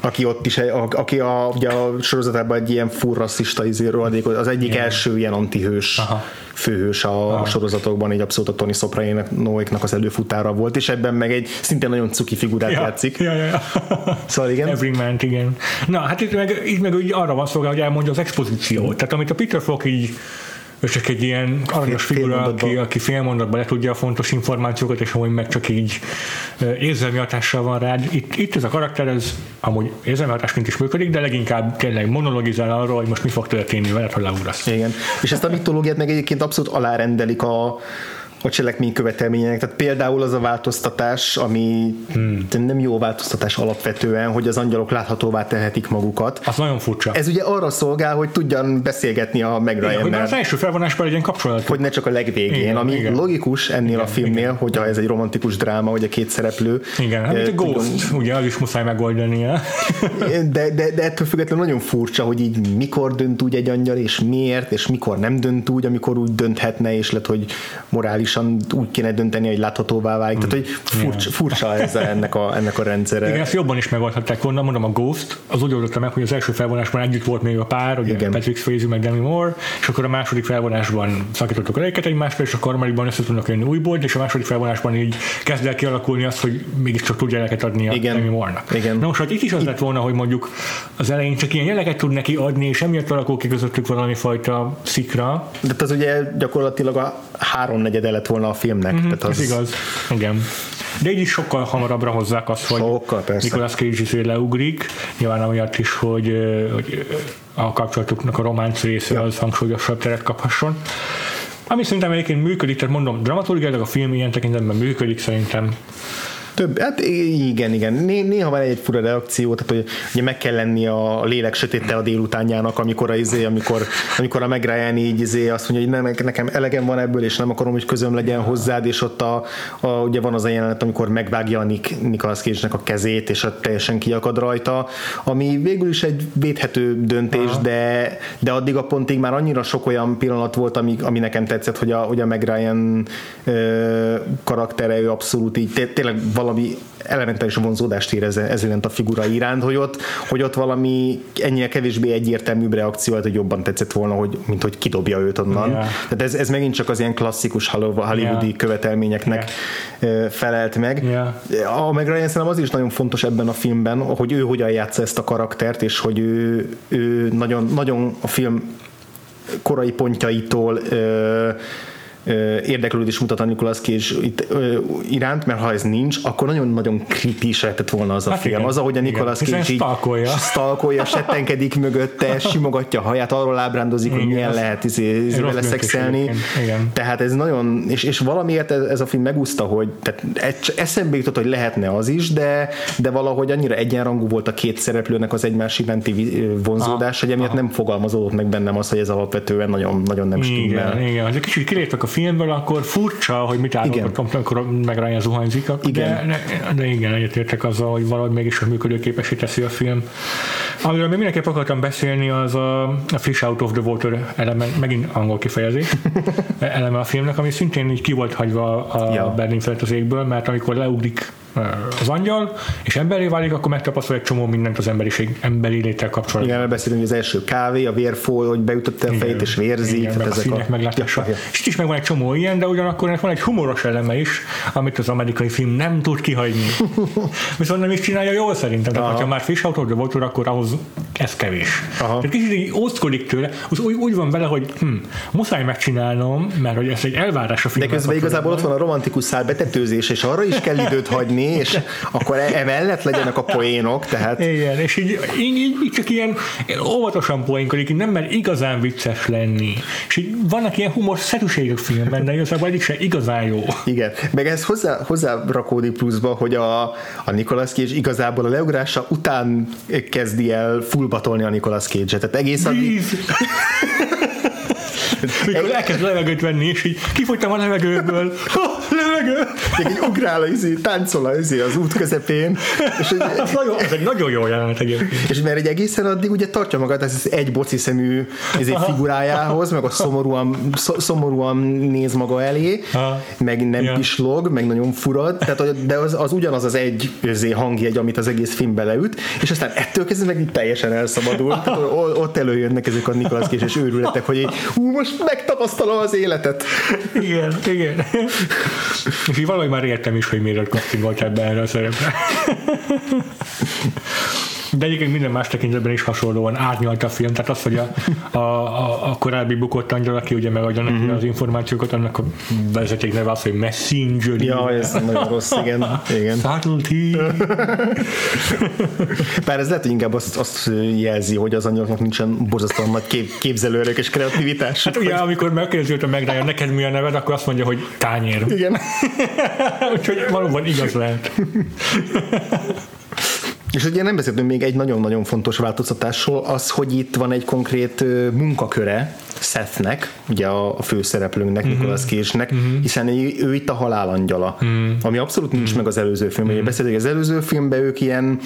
aki ott is, a, aki a, ugye a sorozatában egy ilyen furrasszista izéről az egyik Igen. első ilyen antihős. Aha főhős a, a sorozatokban, így abszolút a Tony Soprano-iknak az előfutára volt, és ebben meg egy szintén nagyon cuki figurát ja, játszik. Ja, ja, ja. Szóval igen. Everyman, igen. Na, hát itt meg, itt meg úgy arra van szolgál, hogy elmondja az expozíciót. Tehát amit a Peter Falk így ő csak egy ilyen aranyos figura, aki, aki fél mondatban le tudja a fontos információkat, és amúgy meg csak így érzelmi hatással van rád. Itt, itt ez a karakter, ez amúgy érzelmi hatásként is működik, de leginkább tényleg monologizál arról, hogy most mi fog történni veled, ha leugrasz. Igen. És ezt a mitológiát meg egyébként abszolút alárendelik a, a cselekmény követelmények. Tehát például az a változtatás, ami hmm. nem jó változtatás alapvetően, hogy az angyalok láthatóvá tehetik magukat. Az nagyon furcsa. Ez ugye arra szolgál, hogy tudjan beszélgetni a meg Hogy az első felvonásban legyen kapcsolat. Hogy ne csak a legvégén, igen, ami igen. logikus ennél igen, a filmnél, igen. hogyha ez egy romantikus dráma, hogy a két szereplő. Igen, hát mint a Ghost, ugye az is muszáj megoldania. [laughs] de, de, de ettől függetlenül nagyon furcsa, hogy így mikor dönt úgy egy angyal, és miért, és mikor nem dönt úgy, amikor úgy dönthetne, és lett, hogy morális logikálisan úgy kéne dönteni, hogy láthatóvá válik. Mm. Tehát, hogy furcsa, furcsa ez a, ennek, a, ennek a rendszere. Igen, ezt jobban is megoldhatták volna. Mondom, a Ghost, az úgy oldottam meg, hogy az első felvonásban együtt volt még a pár, ugye Igen. Patrick Swayze meg Demi Moore, és akkor a második felvonásban szakítottuk a lejeket egymásra, és a harmadikban össze tudnak jönni újból, és a második felvonásban így kezd el kialakulni azt, hogy mégiscsak tudja jeleket adni a Igen. Demi Moore-nak. Igen. Na most, hogy itt is az itt... lett volna, hogy mondjuk az elején csak ilyen jeleket tud neki adni, és emiatt alakul ki közöttük valami fajta szikra. De ez ugye gyakorlatilag a háromnegyede lett volna a filmnek. Mm-hmm, tehát az... Ez igaz, igen. De így is sokkal hamarabbra hozzák azt, hogy sokkal, Nicolas Cage is leugrik, nyilván amiatt is, hogy, hogy a kapcsolatuknak a románc része ja. az hangsúlyosabb teret kaphasson. Ami szerintem egyébként működik, tehát mondom, dramaturgiailag a film ilyen tekintetben működik szerintem. Több, hát igen, igen. Néha van egy fura reakció, tehát hogy ugye meg kell lenni a lélek sötéte a délutánjának, amikor a izé, amikor, amikor a meg így izé azt mondja, hogy nem, nekem elegem van ebből, és nem akarom, hogy közöm legyen hozzád, és ott a, a ugye van az a jelenet, amikor megvágja a Nick, Nicolas cage a kezét, és a teljesen kiakad rajta, ami végül is egy védhető döntés, de, de addig a pontig már annyira sok olyan pillanat volt, ami, ami nekem tetszett, hogy a, hogy a Meg Ryan ö, karaktere, ő abszolút így tényleg valami elementális vonzódást érez ez iránt a figura iránt, hogy ott, hogy ott valami ennyire kevésbé egyértelműbb reakció, hogy jobban tetszett volna, hogy, mint hogy kidobja őt onnan. Yeah. Tehát ez, ez megint csak az ilyen klasszikus hollywoodi yeah. követelményeknek yeah. felelt meg. Yeah. A meg Ryan szerintem az is nagyon fontos ebben a filmben, hogy ő hogyan játsza ezt a karaktert, és hogy ő, ő nagyon, nagyon a film korai pontjaitól ö, érdeklődés mutat a Nicolas Cage itt, ö, iránt, mert ha ez nincs, akkor nagyon-nagyon creepy lehetett volna az a hát film. Igen, az, ahogy a Nicolas Cage így stalkolja. stalkolja, settenkedik mögötte, [laughs] simogatja a haját, arról ábrándozik, igen, hogy milyen lehet izé, izé vele szexelni. Tehát ez nagyon, és, és valamiért ez, ez a film megúszta, hogy tehát eszembe jutott, hogy lehetne az is, de, de valahogy annyira egyenrangú volt a két szereplőnek az egymás iránti vonzódás, hogy emiatt nem fogalmazódott meg bennem az, hogy ez alapvetően nagyon, nagyon nem stimmel. Igen, igen. Kicsit kiléptek a filmből, akkor furcsa, hogy mit állapodtam, amikor meg Ryan zuhanyzik, igen. De, de, de igen, egyetértek azzal, hogy valahogy mégis a működőképesé teszi a film. Amiről még mindenképp akartam beszélni, az a, a Fish Out of the Water eleme, megint angol kifejezés, [laughs] eleme a filmnek, ami szintén így ki volt hagyva a ja. Berlin felett az égből, mert amikor leugrik az angyal, és emberi válik, akkor megtapasztal egy csomó mindent az emberiség emberi léttel kapcsolatban. Igen, beszélünk, az első kávé, a vérfoly, hogy beütötte a fejét és vérzik. Igen, tehát ezek a színek meglátása. Ja, ja. És itt is megvan egy csomó ilyen, de ugyanakkor ennek van egy humoros eleme is, amit az amerikai film nem tud kihagyni. [laughs] Viszont nem is csinálja jól szerintem. Tehát, ha már Fish Out Water, akkor ahhoz ez kevés. Aha. Tehát kicsit így óckodik tőle, az úgy, úgy van vele, hogy hm, muszáj megcsinálnom, mert hogy ez egy elvárás a film. De közben igazából ott van a romantikus szál betetőzés, és arra is kell időt hagyni, és akkor e- emellett legyenek a [laughs] poénok, tehát... Igen, és így, így, így csak ilyen óvatosan poénkodik, nem mer igazán vicces lenni. És így vannak ilyen humor szerűségek filmben, de igazából egyik se igazán jó. Igen, meg ez hozzá, hozzá rakódik pluszba, hogy a, a Nicolas Cage igazából a leugrása után kezdi el fullbatolni a Nicolas Cage-et. Tehát egész addig... [laughs] Mikor elkezd levegőt venni, és így kifogytam a levegőből. [laughs] Levegő! Így ugrál, izé, táncol izé, az út közepén. És egy, ez, nagyon, ez egy nagyon jó jelenet egyébként. És mert egy egészen addig ugye tartja magát ez egy boci szemű izé, figurájához, meg a szomorúan, szomorúan néz maga elé, Aha. meg nem ja. pislog, meg nagyon furad, tehát, de az, az ugyanaz az egy izé, hangjegy, amit az egész film beleüt, és aztán ettől kezdve meg teljesen elszabadul. [laughs] Tehát, ott előjönnek ezek a Nikolas és őrületek, hogy így, most megtapasztalom az életet. Igen, igen. És így valahogy már értem is, hogy miért castingoltál be erre a szerepre. [laughs] De egyébként minden más tekintetben is hasonlóan árnyalt a film, tehát az, hogy a, a, a, a korábbi bukott angyal, aki ugye megadja neki mm-hmm. az információkat, annak a vezeték neve az, hogy Messenger. Ja, ez nagyon rossz, igen. igen. Subtlety. Bár ez lehet, hogy inkább azt, azt jelzi, hogy az angyaloknak nincsen borzasztóan nagy kép, képzelőerők és kreativitás. Hát ugye, amikor megkérdezi a megrája, neked mi a neved, akkor azt mondja, hogy tányér. Igen. [laughs] Úgyhogy valóban igaz lehet. És ugye nem beszéltünk még egy nagyon-nagyon fontos változtatásról, az, hogy itt van egy konkrét munkaköre Sethnek, ugye a, főszereplőnknek, uh-huh. Nicolas Cage-nek, uh-huh. hiszen ő, ő itt a halálangyala, uh-huh. ami abszolút nincs uh-huh. meg az előző filmben. Uh-huh. Beszéltük, az előző filmben ők ilyen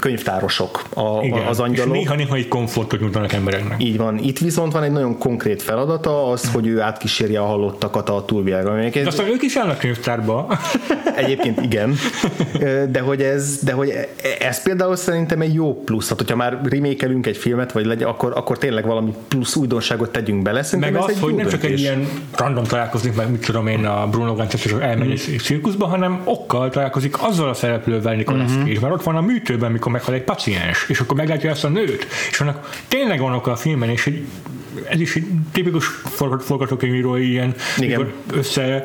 könyvtárosok a, Igen. az angyalok. És néha-néha egy komfortot nyújtanak embereknek. Így van. Itt viszont van egy nagyon konkrét feladata, az, hogy ő átkísérje a halottakat a túlvilágra. De aztán ők is állnak könyvtárba. Egyébként igen. [laughs] De hogy ez, de hogy ez például szerintem egy jó plusz. Hát, hogyha már remékelünk egy filmet, vagy legyen, akkor, akkor tényleg valami plusz újdonságot tegyünk bele. Szerintem meg az, hogy nem csak egy ilyen random találkozik, meg mit tudom én, a Bruno Gancset és elmegy mm. egy cirkuszba, hanem okkal találkozik azzal a szereplővel Nicolas mm-hmm. Cage, mert ott van a műtőben, mikor meghal egy paciens, és akkor meglátja ezt a nőt, és annak tényleg vannak a filmen, és egy ez is tipikus forgatókönyvírói ilyen, Igen. össze,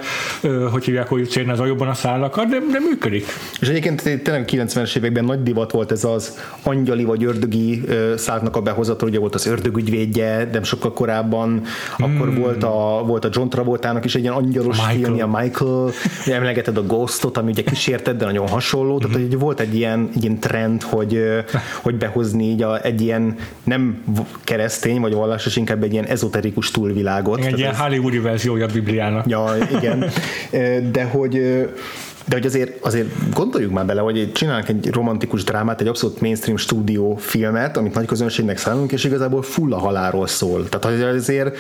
hogy hívják, hogy cérne az jobban a szállakat, de, de működik. És egyébként tényleg a 90-es években nagy divat volt ez az angyali vagy ördögi szálknak a behozatal, ugye volt az ördögügyvédje, nem sokkal korábban, akkor volt a, volt a John Travoltának is egy ilyen angyalos film, a Michael, emlegeted a Ghostot, ami ugye kísérted, de nagyon hasonló, tehát hmm. hogy volt egy ilyen, egy ilyen trend, hogy, hogy behozni így a, egy ilyen nem keresztény vagy vallásos, inkább egy ilyen ezoterikus túlvilágot. Egy ilyen hollywoodi verziója a Bibliának. Ja, igen. [laughs] De hogy de hogy azért, azért gondoljuk már bele, hogy csinálnak egy romantikus drámát, egy abszolút mainstream stúdió filmet, amit nagy közönségnek szállunk, és igazából full a halálról szól. Tehát azért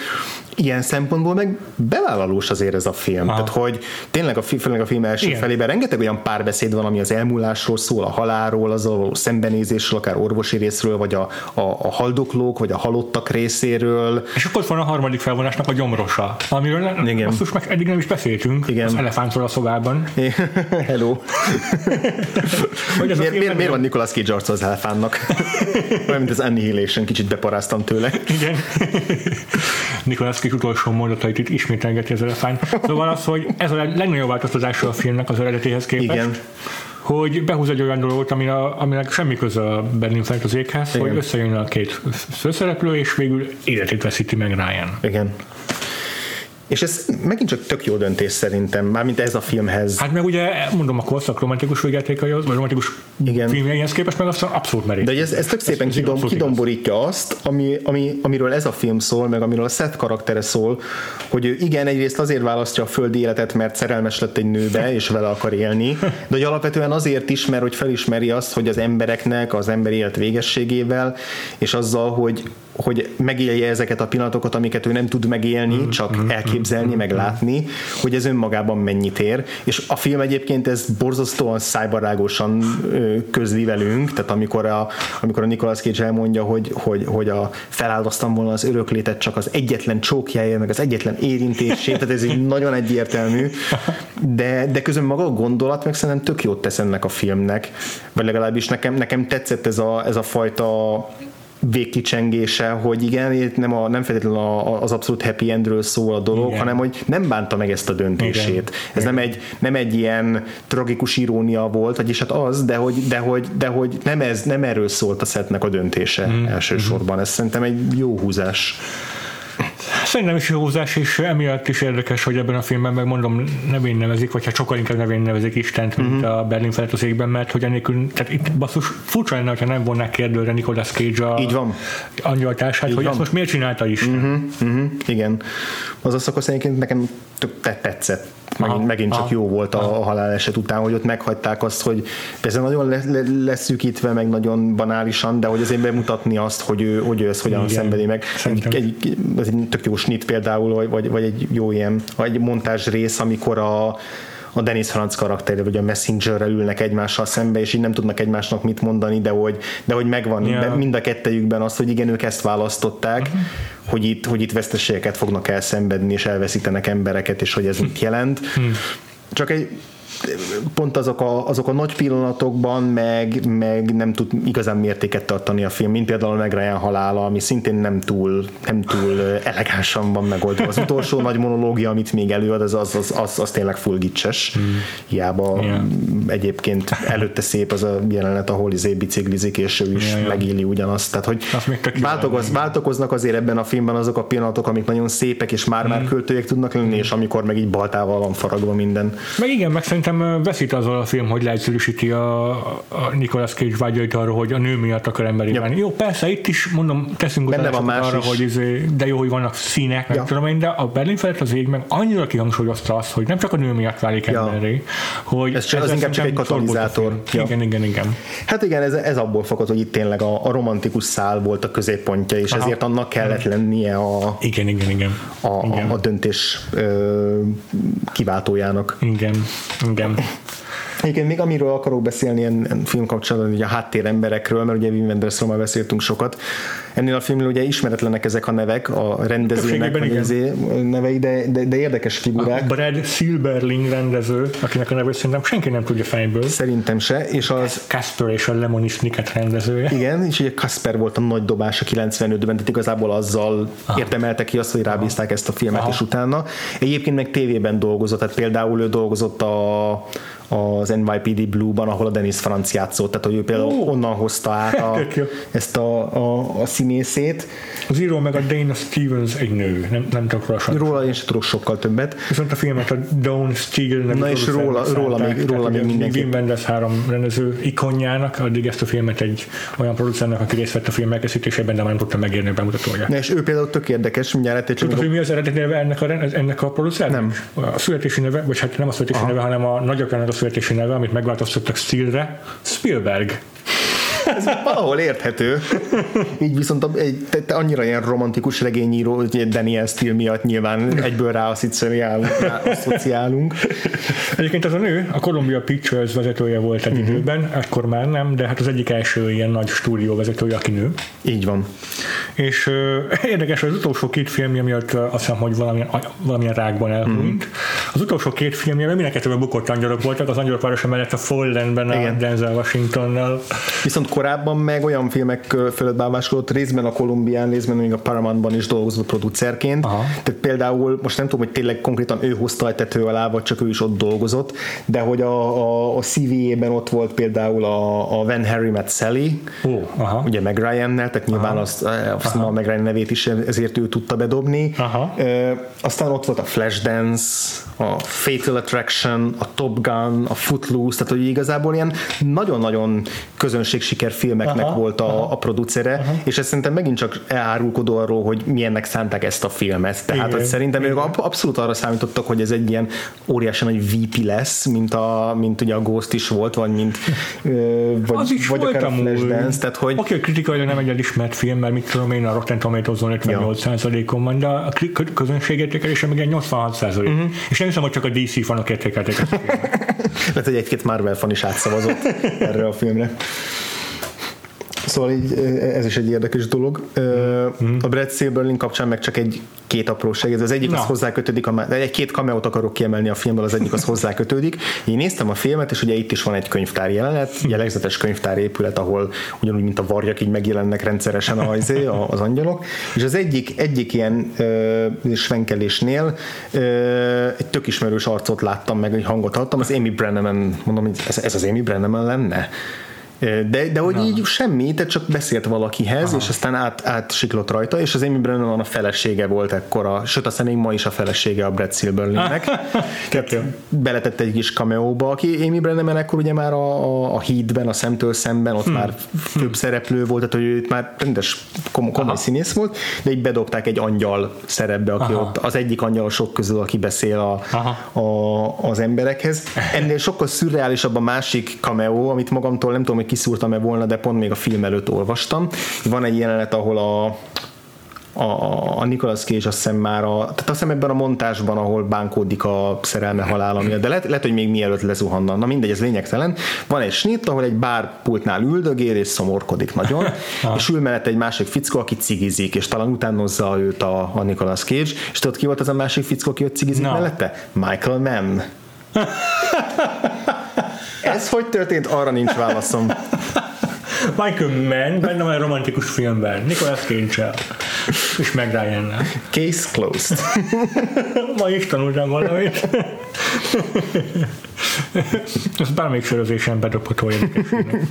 ilyen szempontból meg bevállalós azért ez a film. Aha. Tehát, hogy tényleg a, főleg a film első Igen. felében rengeteg olyan párbeszéd van, ami az elmúlásról szól, a halálról, az a szembenézésről, akár orvosi részről, vagy a, a, a haldoklók, vagy a halottak részéről. És akkor van a harmadik felvonásnak a gyomrosa, amiről Igen. azt meg eddig nem is beszéltünk, Igen. az elefántról a szobában. Igen [laughs] Hello. Hogy miért, miért, miért van Nicolas Cage arca az elfánnak? Olyan, [laughs] mint az Annihilation, kicsit beparáztam tőle. Igen. [laughs] Nicolas Cage utolsó mondatait itt ismételgeti az elefánt. Szóval az, hogy ez a legnagyobb változtatása a filmnek az eredetéhez képest. Igen hogy behúz egy olyan dolgot, aminek semmi köze a Berlin fent az éghez, Igen. hogy összejön a két főszereplő, és végül életét veszíti meg Ryan. Igen. És ez megint csak tök jó döntés szerintem, mármint ez a filmhez. Hát meg ugye mondom a korszak romantikus végjátékaihoz, vagy romantikus Igen. filmjeihez képest meg aztán abszolút merít. De ez, ez tök szépen ez kidom, kidomborítja igaz. azt, ami, ami, amiről ez a film szól, meg amiről a Seth karaktere szól, hogy ő igen, egyrészt azért választja a földi életet, mert szerelmes lett egy nőbe, [laughs] és vele akar élni, de hogy alapvetően azért is, mert hogy felismeri azt, hogy az embereknek az ember élet végességével, és azzal, hogy hogy megélje ezeket a pillanatokat, amiket ő nem tud megélni, mm, csak mm, elképzelni, mm, meg látni, hogy ez önmagában mennyit ér. És a film egyébként ez borzasztóan szájbarágosan közli velünk, tehát amikor a, amikor a Nicolas Cage elmondja, hogy, hogy, hogy a feláldoztam volna az öröklétet csak az egyetlen csókjáért, meg az egyetlen érintésért, tehát ez így [laughs] nagyon egyértelmű, de, de közben maga a gondolat meg szerintem tök jót tesz ennek a filmnek, vagy legalábbis nekem, nekem tetszett ez a, ez a fajta végkicsengése, hogy igen, nem, a, nem feltétlenül a, az abszolút happy endről szól a dolog, igen. hanem hogy nem bánta meg ezt a döntését. Igen. Ez igen. Nem, egy, nem egy ilyen tragikus irónia volt, vagyis hát az, de hogy, de hogy, de hogy nem, ez, nem erről szólt a szetnek a döntése mm. elsősorban. Ez szerintem egy jó húzás. Szerintem is jó húzás, és emiatt is érdekes, hogy ebben a filmben megmondom nevén nevezik, vagy hát sokkal inkább nevén nevezik Istent, mint uh-huh. a Berlin felett az égben, mert hogy enélkül, tehát itt basszus furcsa lenne, ha nem vonnák kérdőre Nicolas Cage a Így van. angyaltársát, Így hogy van. azt most miért csinálta Isten. Uh-huh. Uh-huh. Igen. Az a szakasz egyébként nekem tetszett megint, aha, megint csak aha, jó volt a, a haláleset után, hogy ott meghagyták azt, hogy persze nagyon le, le, leszűkítve, meg nagyon banálisan, de hogy azért bemutatni azt, hogy ő, hogy ő ezt hogyan Igen, szenvedi meg. Egy, egy, ez egy tök jó snit például, vagy, vagy egy jó ilyen, vagy egy montázs rész, amikor a a Dennis Franz karakter, vagy a Messengerrel ülnek egymással szembe, és így nem tudnak egymásnak mit mondani, de hogy, de hogy megvan yeah. mind a kettejükben az, hogy igen, ők ezt választották, uh-huh. hogy, itt, hogy itt veszteségeket fognak elszenvedni, és elveszítenek embereket, és hogy ez mit jelent. Uh-huh. Csak egy pont azok a, azok a nagy pillanatokban meg, meg nem tud igazán mértéket tartani a film, mint például meg Ryan halála, ami szintén nem túl, nem túl elegánsan van megoldva. Az utolsó nagy monológia, amit még előad, az, az, az, az, az tényleg full gicses. Hmm. Hiába yeah. egyébként előtte szép az a jelenet, ahol izé biciklizik, és ő is yeah, megéli ugyanazt. Tehát, hogy váltokoz, váltokoznak azért ebben a filmben azok a pillanatok, amik nagyon szépek, és már-már hmm. költőjek tudnak lenni, és amikor meg így baltával van faragva minden. Meg igen, meg szerintem veszít azzal a film, hogy leegyszerűsíti a, a Nicolas Cage vágyait arra, hogy a nő miatt akar ember yep. Jó, persze, itt is mondom, teszünk Benne van más arra, is. hogy izé, de jó, hogy vannak színek, ja. tudom én, de a Berlin felett az ég meg annyira kihangsúlyozta azt, hogy nem csak a nő miatt válik ja. emberré, hogy ez, csak, ez, az inkább csak egy katalizátor. Ja. Igen, igen, igen. Hát igen, ez, ez abból fakad, hogy itt tényleg a, a romantikus szál volt a középpontja, és Aha. ezért annak kellett lennie a, igen, igen, igen. a, igen. a, a döntés ö, kiváltójának. Igen, igen. Game. Egyébként még amiről akarok beszélni ilyen film kapcsolatban, ugye a háttéremberekről, mert ugye Wim Wendersről már beszéltünk sokat. Ennél a filmnél ugye ismeretlenek ezek a nevek, a rendezőnek a izé nevei, de, de, de, érdekes figurák. A Brad Silberling rendező, akinek a nevét szerintem senki nem tudja fejből. Szerintem se. És az... Casper és a Lemony Snicket rendezője. Igen, és ugye Casper volt a nagy dobás a 95-ben, tehát igazából azzal Aha. érdemelte ki azt, hogy rábízták ezt a filmet, Aha. és utána. Egyébként meg tévében dolgozott, tehát például ő dolgozott a az NYPD Blue-ban, ahol a Dennis Franz játszott, tehát hogy ő például oh. onnan hozta át a, [laughs] ezt a, a, a színészét. Az író meg a Dana Stevens egy nő, nem, nem csak róla Róla én sem tudok sokkal többet. Viszont a filmet a Dawn Steele Na és róla, róla még, róla még mindenki. Wim Wenders három rendező ikonjának, addig ezt a filmet egy olyan producernek, aki részt vett a film elkészítésében, de már nem tudta megérni a bemutatóját. Na és ő például tök érdekes, mindjárt egy Tudod, hogy mi az eredeti neve ennek a, ennek a producernek? Nem. A születési neve, vagy hát nem a születési Aha. neve, hanem a nagyapjának a születési neve, amit megváltoztattak Steelre, Spielberg. Ez valahol érthető. Így viszont egy, te, te annyira ilyen romantikus regényíró, hogy Daniel Steele miatt nyilván egyből rá asszociálunk. Egyébként az a nő, a Columbia Pictures vezetője volt egy uh-huh. időben, akkor már nem, de hát az egyik első ilyen nagy stúdió vezetője, aki nő. Így van. És uh, [laughs] érdekes, az utolsó két filmje miatt azt hiszem, hogy valamilyen, valamilyen rákban elhunyt. Uh-huh. Az utolsó két filmje, mert mindenkettőben bukott angyalok voltak, az angyalok városa mellett a Fallenben a Denzel Washingtonnal. Viszont korábban meg olyan filmek fölött báváskodott, részben a Kolumbián, részben még a Paramountban is dolgozott producerként. Aha. Tehát például, most nem tudom, hogy tényleg konkrétan ő hozta a tető alá, vagy csak ő is ott dolgozott, de hogy a, a, a CV-ben ott volt például a, a When Harry Met Sally, oh, aha. ugye meg Ryan-nel, tehát nyilván aha. azt, azt a meg Ryan nevét is ezért ő tudta bedobni. Aha. E, aztán ott volt a Flashdance, a Fatal Attraction, a Top Gun, a Footloose, tehát hogy igazából ilyen nagyon-nagyon közönségsiker filmeknek aha, volt a, a producere, aha. és ez szerintem megint csak elárulkodó arról, hogy milyennek szánták ezt a filmet. Tehát igen, szerintem igen. ők abszolút arra számítottak, hogy ez egy ilyen óriási nagy VP lesz, mint, a, mint ugye a Ghost is volt, vagy mint vagy, az is vagy akár a Flashdance. Tehát, hogy... Oké, okay, kritikailag nem egy elismert film, mert mit tudom én, a Rotten Tomatoes-on 58%-on van, de a közönség értékelése meg egy 86%. Uh-huh. És nem hiszem, hogy csak a DC fanok értékelték ezt a filmet. Lehet, hogy egy-két Marvel fan is átszavazott erre a filmre. Szóval így, ez is egy érdekes dolog. Mm. A Brad Silberling kapcsán meg csak egy két apróság. Ez az egyik Na. az hozzákötődik, egy két kameót akarok kiemelni a filmből, az egyik az hozzákötődik. Én néztem a filmet, és ugye itt is van egy könyvtár jelenet, jellegzetes könyvtár épület, ahol ugyanúgy, mint a varjak, így megjelennek rendszeresen az, az angyalok. És az egyik, egyik ilyen ö, svenkelésnél ö, egy tök ismerős arcot láttam, meg egy hangot hallottam, az Amy Brenneman, mondom, hogy ez, ez az Amy Brenneman lenne? De, de hogy Na. így semmi, tehát csak beszélt valakihez, Aha. és aztán át, átsiklott rajta, és az Amy Brennan a felesége volt ekkora, sőt aztán még ma is a felesége a Brad Silberlingnek. [laughs] beletett egy kis cameóba, aki Amy Brennan ekkor ugye már a, a, a Heatben, a szemtől szemben, ott hmm. már főbb hmm. szereplő volt, tehát hogy ő már rendes kom- komoly Aha. színész volt, de így bedobták egy angyal szerepbe, aki Aha. ott az egyik angyal sok közül, aki beszél a, a, az emberekhez. Ennél sokkal szürreálisabb a másik cameo, amit magamtól nem tudom, hogy kiszúrtam-e volna, de pont még a film előtt olvastam. Van egy jelenet, ahol a a, a Nicolas Cage azt hiszem már a, tehát azt hiszem ebben a montásban, ahol bánkódik a szerelme halála miatt, de lehet, lehet, hogy még mielőtt lezuhanna. Na mindegy, ez lényegtelen. Van egy snit, ahol egy bárpultnál üldögél és szomorkodik nagyon, [laughs] és ül mellett egy másik fickó, aki cigizik, és talán utánozza őt a, a Nicolas Cage, és tudod ki volt az a másik fickó, aki ott cigizik no. mellette? Michael Mann. [laughs] Ez hogy történt, arra nincs válaszom. Michael Mann benne van egy romantikus filmben, Nicolas cage és meg ryan Case closed. [laughs] Ma is tanultam valamit. Ezt bármelyik sörözésen bedobható érdekességnek.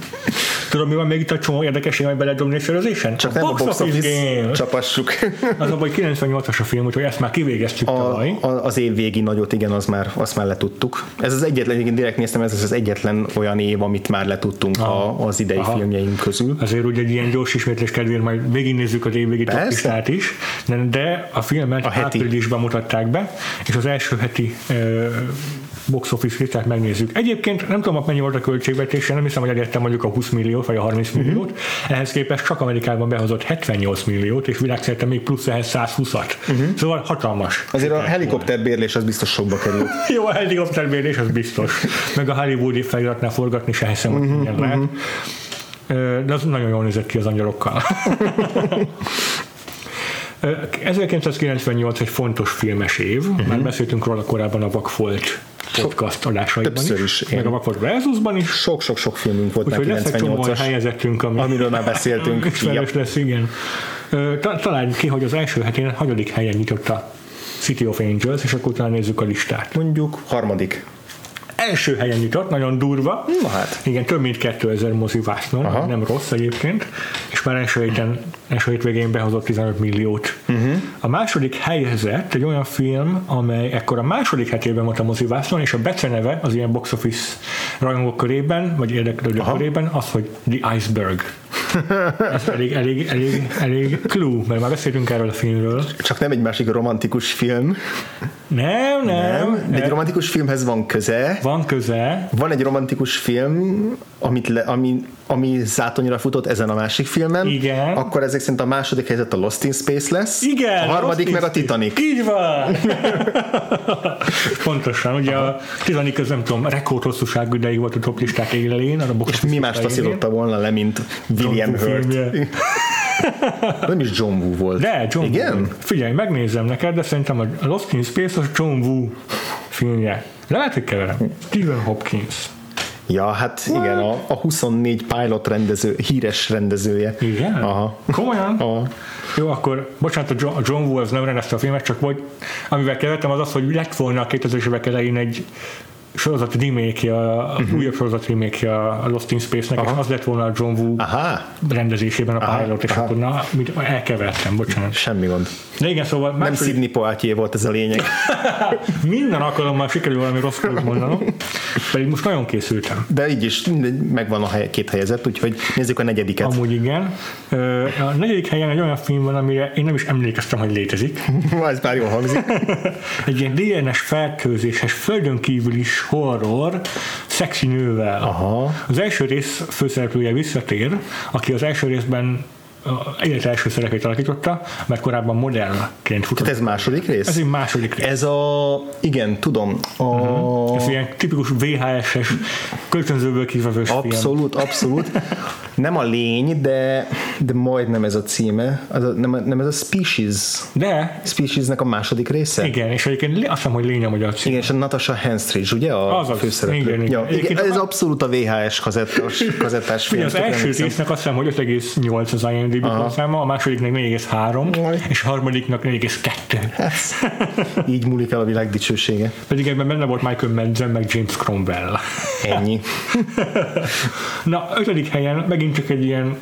Tudom, mi van még itt a csomó érdekesség, hogy beledobni a sörözésen? Csak a nem box a box office game. csapassuk. Az a baj, 98-as a film, úgyhogy ezt már kivégeztük a, tavaly. A, az év végi nagyot, igen, az már, azt már letudtuk. Ez az egyetlen, igen, direkt néztem, ez az egyetlen olyan év, amit már letudtunk a, az idei Aha. Filmjeink közül. Azért ugye egy ilyen gyors ismétlés kedvéért majd végignézzük az évvégi topistát is, de a filmet a heti. áprilisban mutatták be, és az első heti box office listát megnézzük. Egyébként nem tudom, mennyi volt a költségvetése, nem hiszem, hogy elértem mondjuk a 20 milliót, vagy a 30 uh-huh. milliót. Ehhez képest csak Amerikában behozott 78 milliót, és világszerte még plusz ehhez 120-at. Uh-huh. Szóval hatalmas. Azért a helikopterbérlés az biztos sokba kerül. [laughs] Jó, a helikopterbérlés az biztos. Meg a Hollywoodi feliratnál forgatni se hiszem, hogy uh-huh, lehet. De az nagyon jól nézett ki az angyalokkal. 1998 egy fontos filmes év, uh-huh. már beszéltünk róla korábban a Vakfolt podcast adásaiban Többször is. is meg a Vakfolt Versusban is. Sok-sok-sok filmünk volt Úgyhogy lesz egy csomó helyezettünk, ami, amiről már beszéltünk. [laughs] Ismerős lesz, igen. Találjunk ki, hogy az első hetén hanyadik helyen nyitott a City of Angels, és akkor utána nézzük a listát. Mondjuk harmadik első helyen nyitott, nagyon durva. Na hát. Igen, több mint 2000 mozi vásznon, nem rossz egyébként, és már első héten, első hétvégén behozott 15 milliót. Uh-huh. A második helyezett egy olyan film, amely ekkor a második hetében volt a mozi vásznon, és a beceneve az ilyen box office rajongók körében, vagy érdeklődők körében az, hogy The Iceberg. Ez elég, elég, elég, elég clue, mert már beszéltünk erről a filmről. Csak nem egy másik romantikus film. Nem, nem. Nem, de egy romantikus filmhez van köze. Van köze. Van egy romantikus film, amit le, ami, ami zátonyra futott ezen a másik filmen. Igen. Akkor ezek szerint a második helyzet a Lost in Space lesz. Igen. A harmadik Lost meg a in Space. Titanic. Így van. [laughs] Pontosan, ugye a Titanic az nem tudom, rekord hosszúságú ideig volt a top listák élelén. A És mi más taszította volna le, mint William Hurt. [laughs] [laughs] Nem is John Woo volt. De, John Igen? Woo. Figyelj, megnézem neked, de szerintem a Lost in Space az John Woo filmje. Lehet, hogy keverem. Stephen Hopkins. Ja, hát igen, a, a 24 pilot rendező, híres rendezője. Igen? Aha. Komolyan? Aha. Jó, akkor bocsánat, a John, Woo az nem rendezte a filmet, csak hogy amivel kevertem az az, hogy lett volna a 2000-es évek elején egy sorozat remake a uh-huh. újabb sorozat remake a Lost in Space-nek, és az lett volna a John Woo Aha, rendezésében a Aha, pilot, és aha. akkor na, mit, elkevertem, bocsánat. semmi gond. De igen, szóval Nem második, Sidney Poitier volt ez a lényeg. [laughs] minden alkalommal sikerül valami rossz mondanom, pedig most nagyon készültem. De így is megvan a hely, két helyezett, úgyhogy nézzük a negyediket. Amúgy igen. A negyedik helyen egy olyan film van, amire én nem is emlékeztem, hogy létezik. [laughs] Ez már jól hangzik. [laughs] Egy ilyen DNS fertőzéses, földön kívül is horror, szexi nővel. Aha. Az első rész főszereplője visszatér, aki az első részben a élet első szerepét alakította, mert korábban modellként futott. Tehát ez második rész? Ez egy második rész. Ez a, igen, tudom, a, Ez ilyen tipikus VHS-es, kölcsönzőből kivevős film. abszolút, abszolút. Nem a lény, de, de majdnem ez a címe. Az a, nem, nem ez a Species. De, Speciesnek a második része? igen, és egyébként azt hiszem, hogy lény a magyar cím. Igen, és a Natasha Henstridge, ugye a Azaz, főszereplő? igen, igen. Ja, igen, ez a- abszolút a VHS kazettás, kazettás film. Ugye az első résznek azt hiszem, hogy 5,8 az IMDb pontszáma, a másodiknak 4,3, Jaj. és a harmadiknak 4,2. Így múlik el a világ dicsősége. Pedig ebben benne volt Michael Madsen, meg James Cromwell. Ennyi. [laughs] Na, ötödik helyen megint csak egy ilyen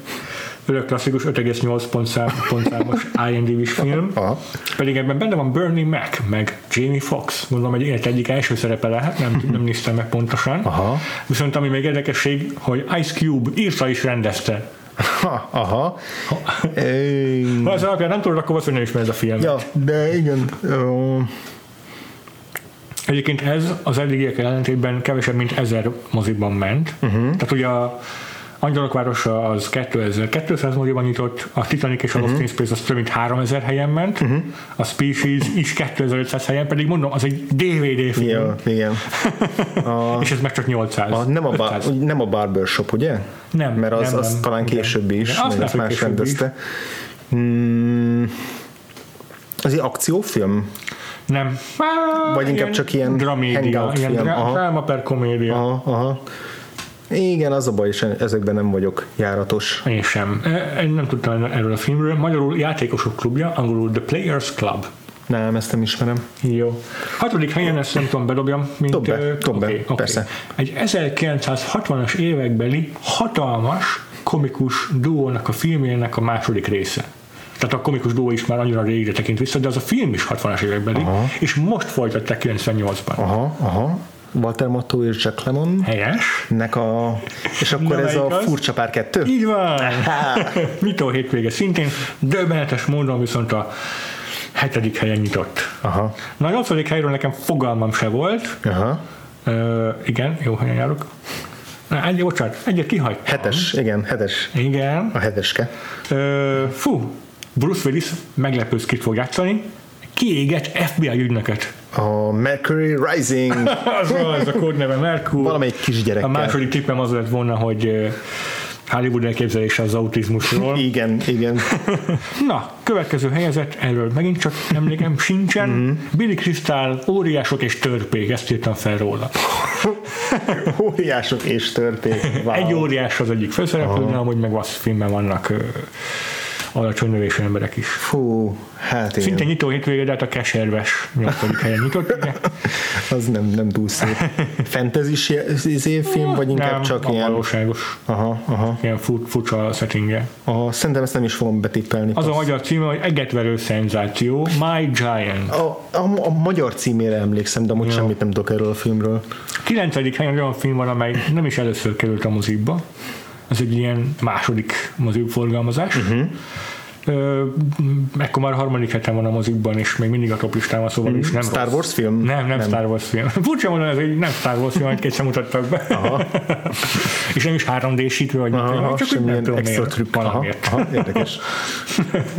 örök klasszikus 5,8 pontszám, pontszámos IMDb-s film. Aha. Pedig ebben benne van Bernie Mac, meg Jamie Foxx. Mondom, egy élet egyik első szerepe lehet, nem, nem néztem meg pontosan. Aha. Viszont ami még érdekesség, hogy Ice Cube írta is rendezte. Ha, aha. Ha az alapján nem tudod, akkor valószínűleg ismered a filmet. ja, de igen. Ö, Egyébként ez az eddigiek ellentétben kevesebb, mint ezer moziban ment. Uh-huh. Tehát ugye a Angyalok városa az 2200 moziban nyitott, a Titanic és a Lost in Space az több mint 3000 helyen ment, uh-huh. a Species is 2500 helyen, pedig mondom, az egy DVD film, ja, igen. [laughs] és ez meg csak 800. A, nem, a bar, 500. nem a Barbershop, ugye? Nem, Mert az, nem, az nem. talán később is, azt lehet, más később is. rendezte. Hmm, az egy akciófilm? Nem. Vagy inkább csak ilyen hangout ilyen dra- dráma per komédia. Aha, aha. Igen, az a baj, és ezekben nem vagyok járatos. Én sem. E- Én nem tudtam erről a filmről. Magyarul játékosok klubja, angolul The Players Club. Nem, ezt nem ismerem. Jó. Hatodik helyen ezt nem tudom bedobjam, mint... Dob be, dob be, oké, oké. persze. Egy 1960-as évekbeli hatalmas komikus duónak a filmjének a második része. Tehát a komikus duó is már annyira régre tekint vissza, de az a film is 60-as évekbeli, Aha. és most folytatták 98-ban. Aha, aha. Walter Matthau és Jack Lemmon Helyes? nek a... És akkor Na, ez a az? furcsa pár kettő? Így van! [laughs] Mitó hétvége szintén, döbbenetes módon viszont a hetedik helyen nyitott. Aha, Na, a nyolcadik helyről nekem fogalmam se volt. aha. Ö, igen, jó helyen járok. Na, egy, bocsánat, egyet kihagytam. Hetes, igen, hetes. Igen. A heteske. Ö, fú, Bruce Willis meglepő skit fog játszani. Kiégett FBI ügynöket. A Mercury Rising. [laughs] Az van, ez a kódneve Merkur. Valamelyik kisgyerekkel. A második tippem az lett volna, hogy Hollywood elképzelése az autizmusról. [laughs] Igen, igen. [laughs] Na, következő helyezett, erről megint csak emlékem sincsen. Mhm. Billy Crystal, óriások és törpék, ezt írtam fel róla. Óriások és törpék. Wow. Egy óriás az egyik főszereplő, de amúgy meg Wasp filmben vannak alacsony növésű emberek is. Fú, hát igen. Szinte nyitó hétvége, de hát a keserves nyolcadik helyen nyitott. ugye? [laughs] Az nem, nem túl szép. [laughs] Fantasy izé film, vagy inkább Nem, csak a ilyen... valóságos. Aha, aha. Ilyen fur, furcsa settingje. aha. Szerintem ezt nem is fogom betippelni. Az a magyar címe, hogy Egetverő szenzáció, My Giant. A, a, a magyar címére emlékszem, de amúgy semmit nem tudok erről a filmről. Kilencedik helyen olyan film van, amely nem is először került a mozikba. Ez egy ilyen második moziforgalmazás. Uh-huh. Ekkor már a harmadik heten van a mozikban, és még mindig a top listán van, szóval is nem Star rossz. Wars film? Nem, nem, nem, Star Wars film. [laughs] Furcsa mondani, ez egy nem Star Wars film, egy sem mutattak be. Aha. [laughs] és nem is 3D-sítő, vagy Aha, aha, csak úgy nem tudom extra miért. trükk. Aha, aha, érdekes.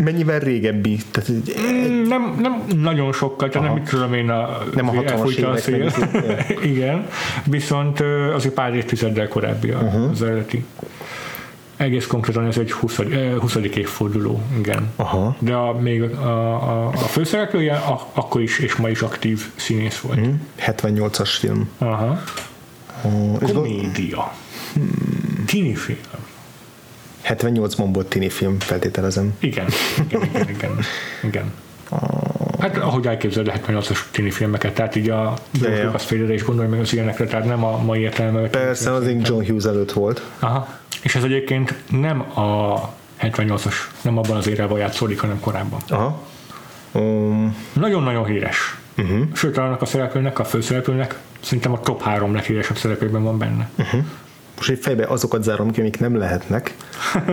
Mennyivel régebbi? Tehát, egy- Mm, Nem, nem nagyon sokkal, tehát nem Aha. mit tudom én, a, Nem a 60-as elfújta a évek, szél. meg [laughs] Igen, viszont azért pár évtizeddel korábbi Mhm. az eredeti. Egész konkrétan ez egy 20. eh, 20. évforduló, igen. Aha. De a, még a, a, a főszereplője a, akkor is és ma is aktív színész volt. Hm? 78-as film. Aha. Gond- Komédia. Tini film. 78-ban volt tini film, feltételezem. Igen, igen, igen, igen. igen. [laughs] Hát ahogy elképzeled a 78-as tini filmeket, tehát így a Lucas félre is gondolj meg az ilyenekre, tehát nem a mai értelme. Persze, az én John Hughes előtt volt. Aha. És ez egyébként nem a 78-as, nem abban az érában játszódik, hanem korábban. Aha. Um, Nagyon-nagyon híres. Uh-huh. Sőt, annak a szereplőnek, a főszereplőnek szerintem a top három leghíresebb szereplőben van benne. Uh-huh. most egy fejbe azokat zárom ki, amik nem lehetnek.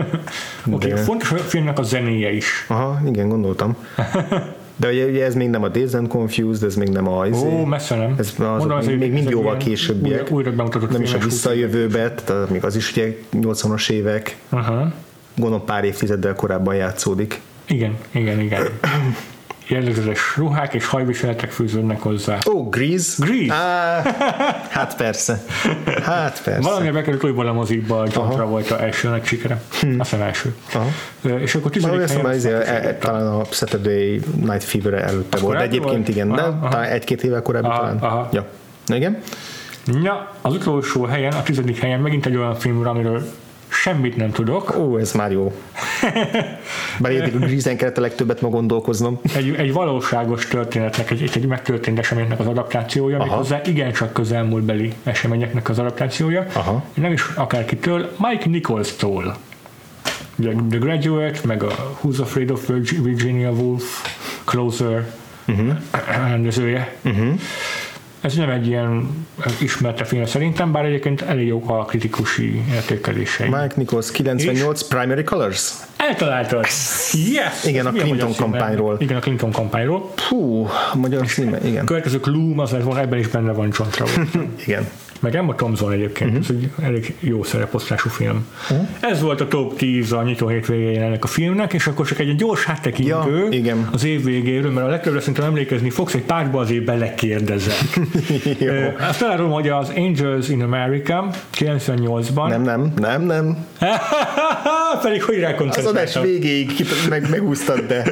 [laughs] Oké, De- fontos a filmnek a zenéje is. Aha, igen, gondoltam. [laughs] De ugye, ugye ez még nem a Dazed and Confused, ez még nem a... izé- Ó, messze nem. Ez az még- egy- még mind egy jóval későbbiek. Újra, újra bemutatott nem is a visszajövőbe, tehát még az is ugye 80-as évek, Aha. gondolom pár évtizeddel korábban játszódik. Igen, igen, igen. [clears throat] Jellegzetes ruhák és hajviseletek fűződnek hozzá. Ó, oh, Grease? Grease. Á, hát persze. Hát persze. Valami bekerült újból a mozikba, a John Travolta elsőnek sikere. Azt hiszem első. Aha. És akkor tizedik azt helyen... ez, e, talán a Saturday Night Fever előtte volt, de egyébként volt? igen, de Aha, aha. talán egy-két évvel korábbi Aha, talán. aha. Ja. Na igen? Ja, az utolsó helyen, a tizedik helyen megint egy olyan film, amiről semmit nem tudok. Ó, ez már jó. Bár a Grease-en kellett a legtöbbet ma gondolkoznom. Egy, egy valóságos történetnek, egy, egy megtörtént eseménynek az adaptációja, Aha. méghozzá igencsak közelmúltbeli eseményeknek az adaptációja. Aha. Nem is akárkitől, Mike Nichols-tól. Ugye The Graduate, meg a Who's Afraid of Virgi- Virginia Woolf, Closer uh-huh. rendezője. Uh-huh. Ez nem egy ilyen ismerte film szerintem, bár egyébként elég jók a kritikusi értékelései. Mike Nichols, 98, Primary Colors. Eltaláltad! Yes! Igen, a Clinton címe? kampányról. Igen, a Clinton kampányról. Hú, a magyar címe, igen. Következő Gloom, az lett volna, ebben is benne van Travolta. [laughs] Igen. Meg Emma Thompson egyébként, Mhm. ez egy elég jó szereposztású film. Ez volt a top 10 a nyitó hétvégén ennek a filmnek, és akkor csak egy gyors háttekintő Ja, igen. az év végéről, mert a legtöbbre szerintem emlékezni fogsz, egy párba azért belekérdezek. [laughs] Azt elárulom, hogy az Angels in America 98-ban, Nem, nem, nem, nem. [laughs] pedig hogy Az adás rákoncentráltam. végéig meg, megúsztad, de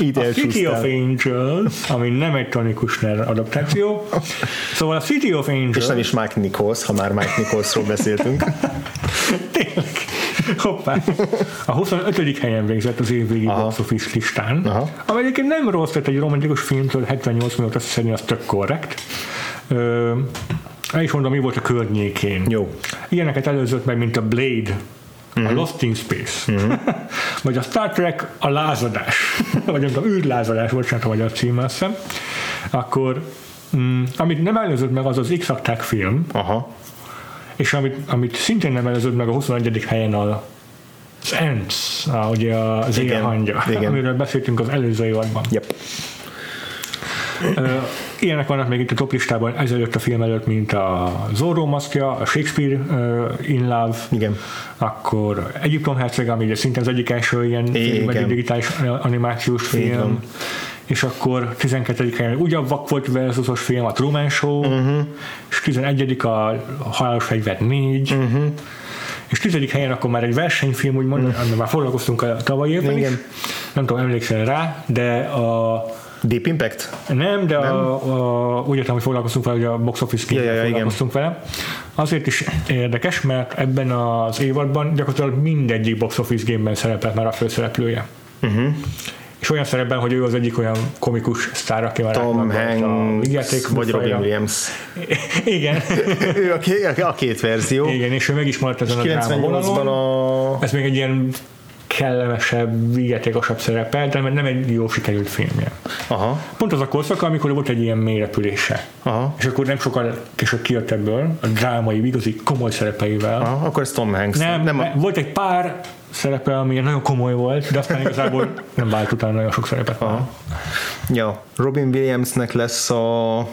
így A City of. Angels, ami nem egy Tony Kushner adaptáció. Szóval a City of Angels... És nem is Mike Nichols, ha már Mike Nicholsról beszéltünk. [laughs] Tényleg. Hoppá. A 25. helyen végzett az évvégi Aha. box office listán, Aha. ami egyébként nem rossz, tehát egy romantikus filmtől 78 milliót azt hiszem, az tök korrekt. Ö, el is mondom, mi volt a környékén. Jó. Ilyeneket előzött meg, mint a Blade, Mhm. a Lost in Space, [laughs] vagy a Star Trek, a lázadás, [laughs] vagy nem tudom, űrlázadás, bocsánat, a magyar címe, azt hiszem. Akkor, mm, amit nem előzött meg, az az x film, Aha. és amit, amit szintén nem előzött meg a 21. helyen a az Ants, a, ugye az Igen, éjjel [laughs] hangja, igen. amiről beszéltünk az előző évadban. Yep. Ö, Ilyenek vannak még itt a top listában ezelőtt a film előtt, mint a Zorro maszkja, a Shakespeare uh, in Love, Igen. akkor Egyiptom herceg, ami ugye szintén az egyik első ilyen Igen. film, egy digitális animációs film. van. És akkor 12. helyen ugye a Vakfolt versusos film, a Truman Show, uh-huh. és 11. a Halálos Fegyver 4, uh-huh. és 10. helyen akkor már egy versenyfilm, úgymond, uh-huh. már foglalkoztunk a tavaly évben Igen. is, nem tudom, emlékszel rá, de a Deep Impact? nem, de nem. A, a, úgy értem, hogy foglalkoztunk vele, hogy a box office Ja, ja, ja, igen. foglalkoztunk vele. Azért is érdekes, mert ebben az évadban gyakorlatilag mindegyik box office gameben szerepelt már a főszereplője. Uh-huh. És olyan szerepben, hogy ő az egyik olyan komikus sztár, aki már Tom Hanks, vagy Robin. Williams. [laughs] Igen. ő a, ké- a két verzió. Igen, és ő meg is maradt ezen a dráma 98-ban vonalon. a... Ez még egy ilyen legkellemesebb, vigyátékosabb szerepel, de nem egy jó sikerült filmje. Aha. Pont az a korszak, amikor volt egy ilyen mélyrepülése. Aha. És akkor nem sokkal később kijött ebből, a drámai, igazi komoly szerepeivel. Aha, akkor ez Tom Hanks. Nem, nem a... volt egy pár szerepe, ami nagyon komoly volt, de aztán igazából [laughs] nem vált utána nagyon sok szerepet. Aha. Ja, Robin Williamsnek lesz a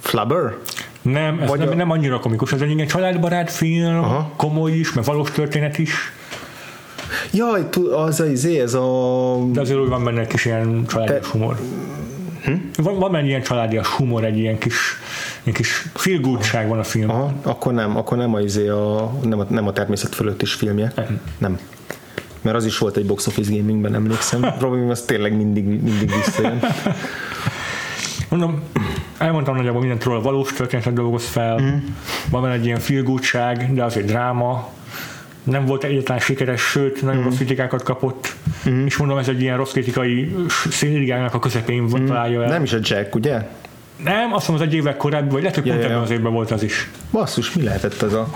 Flubber? Nem, ez nem, a... nem annyira komikus, ez egy ilyen családbarát film, Aha. komoly is, mert valós történet is. Jaj, az az izé, ez a... De azért úgy van benne egy kis ilyen családias Te... humor. Hm? Van, van egy ilyen családias humor, egy ilyen kis, egy kis feel van a film. Aha, akkor nem, akkor nem a, izé a, nem a, nem a természet fölött is filmje. Nem. nem. Mert az is volt egy box office gamingben, emlékszem. [laughs] Robin az tényleg mindig, mindig visszajön. [laughs] Mondom, elmondtam nagyjából mindent róla, valós történetet dolgoz fel, mm. van egy ilyen feel de az egy dráma, nem volt egyetlen sikeres, sőt, nagyon mm. rossz kritikákat kapott, mm. és mondom, ez egy ilyen rossz kritikai színrigának a közepén mm. találja el. Nem is a Jack, ugye? Nem, azt mondom, az egy évek korábbi, vagy lehet, hogy pont ja, ebben az évben volt az is. Basszus, mi lehetett ez a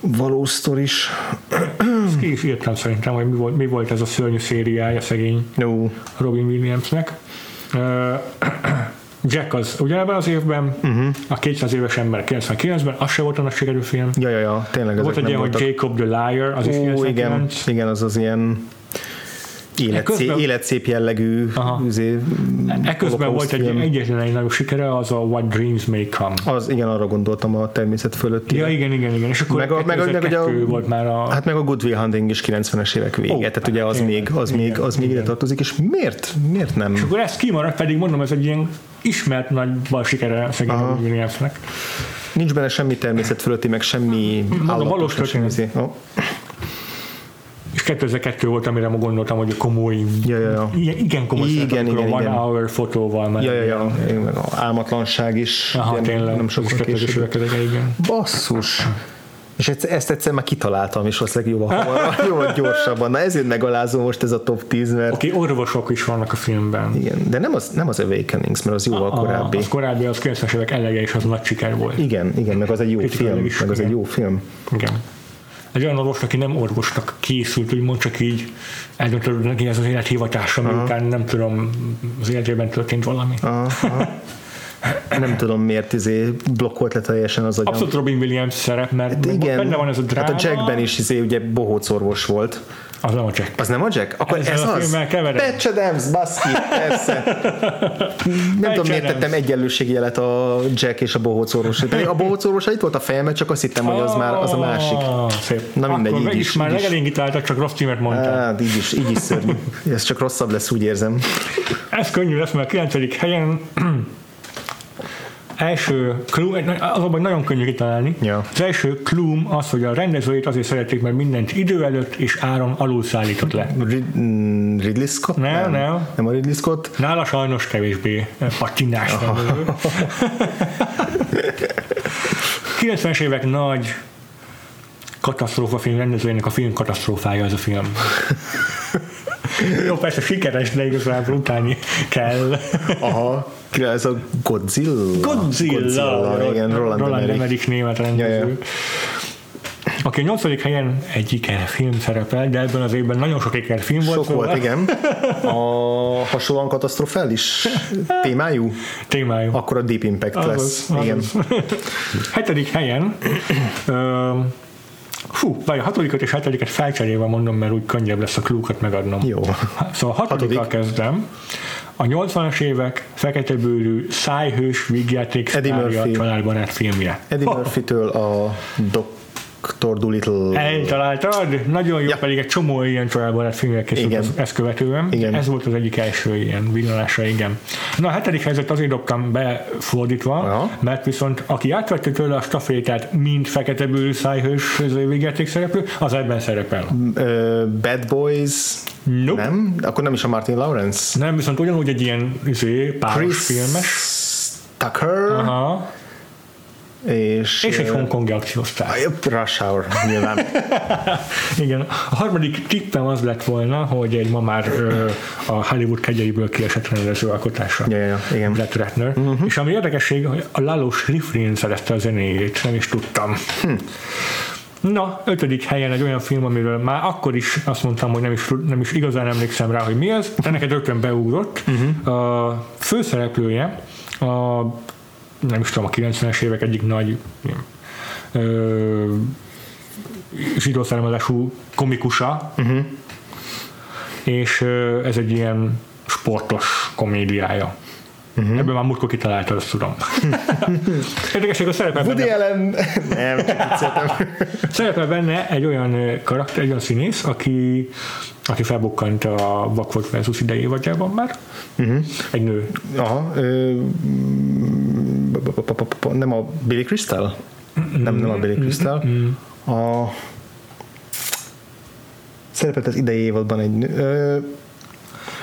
valós sztoris? Ezt ki is írtam szerintem, hogy mi volt, mi volt ez a szörnyű szériája szegény no. Robin Williamsnek. Jack az ugyanebben az évben, uh-huh. a 200 éves ember 99-ben, az se volt a nagy sikerű film. Ja, ja, ja, tényleg Volt egy ilyen, hogy Jacob the Liar, az Ó, is igen, igen, az az ilyen életszép, életszép jellegű üzé, Ekközben volt egy egyetlen egy nagyobb sikere, az a What Dreams May Come. Az, igen, arra gondoltam a természet fölött. Ja, igen, igen, igen. És akkor meg a, meg a, meg a, volt már a... Hát meg a Good Will Hunting is 90-es évek vége, oh, tehát ugye az még, az igen, még, az még ide tartozik, és miért? Miért nem? És akkor ez kimaradt, pedig mondom, ez egy ilyen ismert nagy bal sikere szegény Williamsnek. Nincs benne semmi természet fölötti, meg semmi állatos. Valós történet. Oh. És 2002 volt, amire ma gondoltam, hogy a komoly, ja, ja, ja. Igen, igen komoly igen, igen, igen, One igen. Hour fotóval. Mert ja, ja, ja. Igen, álmatlanság is. Aha, tényleg. Nem sokkal később. Igen. Basszus. És ezt egyszer már kitaláltam, és valószínűleg jóval, hamarabb, [laughs] jóval gyorsabban. Na ezért megalázó most ez a top 10, mert... Oké, okay, orvosok is vannak a filmben. Igen, de nem az, nem az Awakenings, mert az jóval a, korábbi. Az korábbi, az 90-es évek elege, és az nagy siker volt. Igen, igen, meg az egy jó Kritikailag film. Is, meg az igen. egy jó film. Igen egy olyan orvos, aki nem orvosnak készült, úgymond csak így eldöntött neki ez az élethivatása, miután nem tudom, az életében történt valami. Aha, aha. Nem tudom miért izé blokkolt le teljesen az agyam. Abszolút Robin Williams szerep, mert hát igen, benne van ez a dráma. Hát a Jackben is izé ugye bohóc orvos volt. Az nem a Jack. Az nem a Jack? Akkor Ezzel ez az? Patch Adams, baszki, persze. nem tudom, miért tettem egyenlőségjelet a Jack és a bohóc orvos. A bohóc orvos itt volt a fejemet, csak azt hittem, hogy az már az a másik. Ah, szép. Na mindegy, Akkor így is. Már legelégítáltak, csak rossz címet mondtál. Hát, így is, így is szörnyű. Ez csak rosszabb lesz, úgy érzem. Ez könnyű lesz, mert a 9. helyen első clue, azonban nagyon könnyű kitalálni. Ja. Az első clue az, hogy a rendezőjét azért szerették, mert mindent idő előtt és áron alul szállított le. Rid- mm, Ridley Scott? Nem, nem, nem. Nem a Ridley Scott? Nála sajnos kevésbé patinás rendező. [laughs] 90-es évek nagy katasztrófa film rendezőjének a film katasztrófája ez a film. [laughs] Jó, persze sikeres, de igazából utálni kell. Aha, ez a Godzilla? Godzilla, Godzilla igen, Roland, Roland Emmerich német rendező. Ja, ja. Aki a nyolcadik helyen egy film szerepel, de ebben az évben nagyon sok film volt. Sok szóval. volt, igen. A hasonlóan katasztrofális témájú? Témájú. Akkor a Deep Impact az lesz. Az, igen. [laughs] Hetedik helyen Fú, vagy a hatodikat és hetediket felcserélve mondom, mert úgy könnyebb lesz a klúkat megadnom. Jó. Szóval a hatodikkal Hatodik. kezdem. A 80-as évek fekete bőrű szájhős vígjáték Eddie Murphy. családbarát filmje. Eddie Murphy-től a Doc Dr. Dolittle. Eltaláltad? Nagyon jó, ja. pedig egy csomó ilyen családbarát filmek készült ezt követően. Igen. Ez volt az egyik első ilyen villanása, igen. Na a hetedik helyzet azért dobtam befordítva, ja. mert viszont aki átvette tőle a stafétát, mint fekete bőrű szájhős végjáték szereplő, az ebben szerepel. Bad Boys nope. nem? Akkor nem is a Martin Lawrence? Nem, viszont ugyanúgy egy ilyen izé, páros Chris filmes. Tucker? Aha. És, és egy hongkongi akciósztár. Rush Hour, nyilván. [laughs] Igen. A harmadik tippem az lett volna, hogy egy ma már ö, a Hollywood kegyeiből kiesett rendező alkotása. Ja, ja, igen. Brett Ratner. Uh-huh. És ami érdekesség, hogy a Lalo Schifrin szerezte a zenéjét, nem is tudtam. Hm. Na, ötödik helyen egy olyan film, amiről már akkor is azt mondtam, hogy nem is, nem is igazán emlékszem rá, hogy mi ez, de neked rögtön beugrott. Uh-huh. A főszereplője, a, nem is tudom, a 90-es évek egyik nagy ö, zsidó származású komikusa, uh-huh. és ö, ez egy ilyen sportos komédiája. Uh-huh. Ebből már múltkor kitalálta, azt tudom. [laughs] Érdekesség, a szerepel Woody benne, Allen... Nem, csak [laughs] szerepel benne egy olyan karakter, egy olyan színész, aki, aki felbukkant a Vakfolt versus idei évadjában már. Uh-huh. Egy nő. Aha. Ö, nem a Billy Crystal? Nem, nem a Billy Crystal. A szerepelt az idei évadban egy nő. Ö,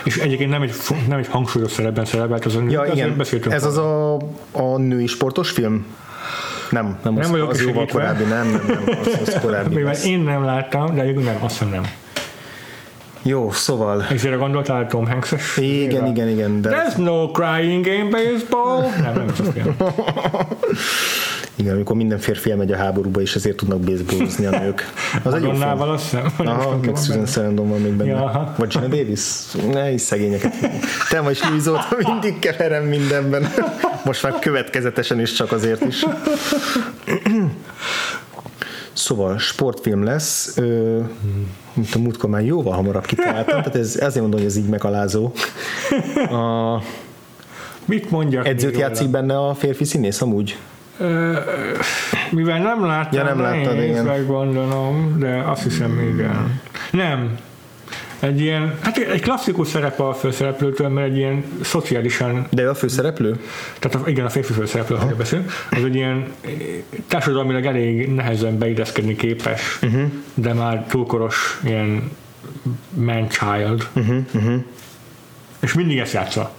és egyébként nem egy, nem egy hangsúlyos szerepben szerepelt, az ja, igen. Ez az a, a női sportos film? Nem, nem, nem az, vagyok az jóval korábbi, nem, nem, nem, az, az korábbi. Mivel én nem láttam, de nem, azt hiszem nem. Jó, szóval... És erre gondoltál Tom Hanks-es? Igen, igen, igen. De... There's no crying in baseball. nem, nem. Igen, amikor minden férfi elmegy a háborúba, és ezért tudnak baseballozni a nők. Az egy film. azt hiszem. Aha, meg Susan Sarandon van még benne. Ja. Vagy Gina Davis? Ne is szegényeket. Te vagy Louis Zolta [laughs] mindig keverem mindenben. Most már következetesen is csak azért is. Szóval sportfilm lesz, ö, mint a múltkor már jóval hamarabb kitaláltam, tehát ez, ezért mondom, hogy ez így megalázó. A, Mit mondjak? Edzőt játszik benne a férfi színész amúgy? Mivel nem láttam, ja, nem láttad, igen. meggondolom, de azt hiszem, igen. Nem. Egy ilyen, hát egy klasszikus szerep a főszereplőtől, mert egy ilyen szociálisan... De ő a főszereplő? Tehát a, igen, a férfi főszereplő, ha beszélünk. Az egy ilyen társadalmilag elég nehezen beideszkedni képes, uh-huh. de már túlkoros ilyen man-child. Uh-huh, uh-huh. És mindig ezt játsza.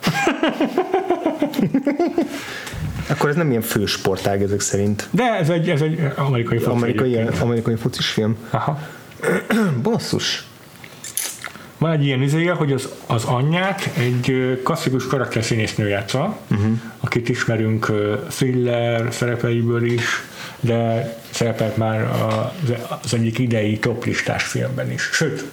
Akkor ez nem ilyen fő sportág ezek szerint. De ez egy, ez egy amerikai foci. Amerikai, amerikai focis film. Aha. Basszus. Van egy ilyen izéje, hogy az, az anyját egy klasszikus karakterszínésznő játsza, uh-huh. akit ismerünk thriller szerepeiből is, de szerepelt már az, az egyik idei toplistás filmben is. Sőt,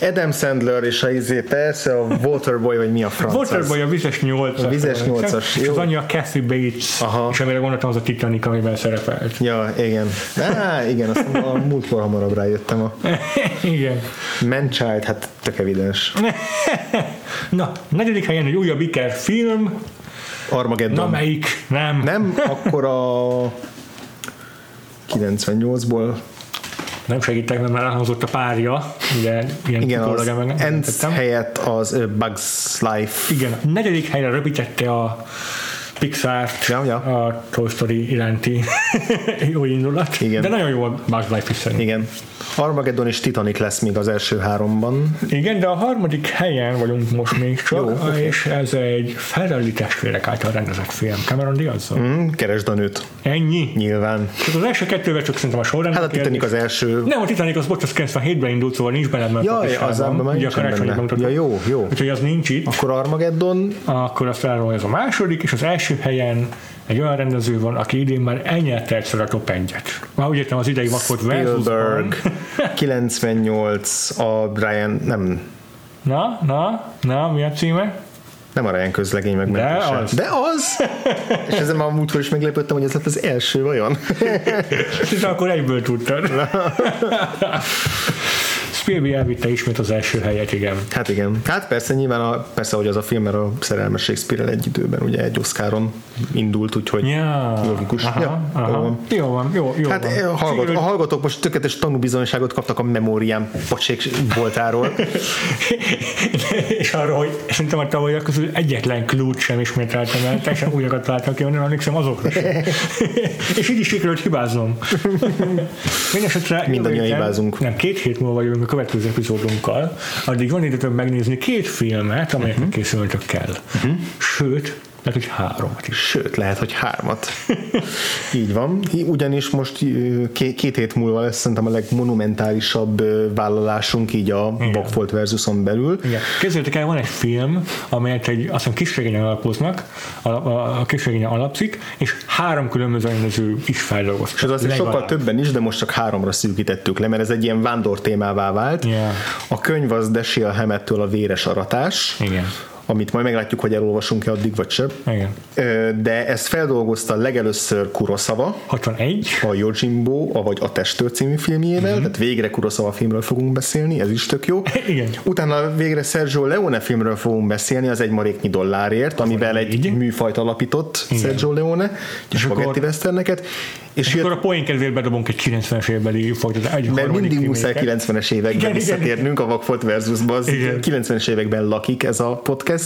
Adam Sandler és a izé, persze a Waterboy, vagy mi a franc Waterboy a vizes nyolcas. A vizes nyolcas. És az anyja Kathy Bates, Aha. és amire gondoltam az a Titanic, amiben szerepelt. Ja, igen. Á, igen, azt a múltkor hamarabb rájöttem. A... [laughs] igen. Manchild, hát tök evidens. [laughs] Na, negyedik helyen egy újabb Iker film. Armageddon. Na melyik? Nem. Nem, akkor a 98-ból nem segítek, mert már elhangzott a párja, ugye ilyen Igen, az Ends helyett az Bugs Life. Igen, a negyedik helyre rövidítette a pixar ja, ja. a Toy Story iránti [laughs] jó indulat. Igen. De nagyon jó a is szerintem. Igen. Armageddon és Titanic lesz még az első háromban. Igen, de a harmadik helyen vagyunk most még csak, Jó, okay. és ez egy Ferrelli testvérek által rendezett film. Cameron diaz mm, Keresd a nőt. Ennyi? Nyilván. Tehát az első kettővel csak szerintem a sorrend. Hát a Titanic az első. Nem, a Titanic az bocs, az 97-ben indult, szóval nincs benne. Mert Jaj, az abban ugye a karácsonyban Ja, jó, jó. Úgyhogy az nincs itt. Akkor Armageddon. Akkor elmondom, hogy ez a második, és az első helyen egy olyan rendező van, aki idén már elnyerte egyszer a top 1 Már úgy értem az idei vakot Spielberg, 98, [laughs] a Brian, nem. Na, na, na, mi a címe? Nem a Ryan közlegény megmentése. De az. De az! És ezen már múltkor is meglepődtem, hogy ez lett az első, vajon? [laughs] És akkor egyből tudtad. [laughs] Spielberg elvitte ismét az első helyet, igen. Hát igen. Hát persze nyilván, a, persze, hogy az a film, mert a szerelmes shakespeare egy időben ugye egy Oscaron indult, úgyhogy ja, logikus. Aha, ja, aha. Jó, van. jó van, jó, jó hát van. A, hallgat, a hallgatók most tökéletes tanúbizonyságot kaptak a memóriám pocsék voltáról. [laughs] és arról, hogy szerintem a tavalyak közül egyetlen klút sem ismételtem el, teljesen újakat találtam ki, nem emlékszem azokra sem. [laughs] és így is sikerült hibáznom. [laughs] Mindenesetre Mindannyian hibázunk. Nem, két hét múlva vagyunk a következő epizódunkkal. Addig van időtök megnézni két filmet, amelyeknek uh-huh. készültök kell. Uh-huh. Sőt, lehet, hogy háromat is. Sőt, lehet, hogy hármat. [laughs] Így van. Ugyanis most két hét múlva lesz szerintem a legmonumentálisabb vállalásunk így a Vagfolt versuson belül. Igen. Képzeljétek el, van egy film, amelyet egy, azt hiszem kisregényen alapoznak, a, a, a kisregényen alapszik, és három különböző rendező is feldolgoztak. És ez azért sokkal többen is, de most csak háromra szűkítettük le, mert ez egy ilyen vándor témává vált. Yeah. A könyv az Dashiell Hammettől a Véres aratás. Igen amit majd meglátjuk, hogy elolvasunk-e addig, vagy sem. Igen. De ezt feldolgozta legelőször Kurosawa. 61. A Yojimbo, vagy a Testőr című filmjével, uh-huh. tehát végre Kurosawa filmről fogunk beszélni, ez is tök jó. [laughs] Igen. Utána végre Sergio Leone filmről fogunk beszélni, az egy maréknyi dollárért, amivel egy így. műfajt alapított Igen. Sergio Leone, és spagetti westerneket. És, és akkor a poén kedvéért bedobunk egy 90-es évbeli fajt. Mert mindig muszáj 90-es években igen, visszatérnünk, a Vagfolt versusba, az 90-es években lakik ez a podcast,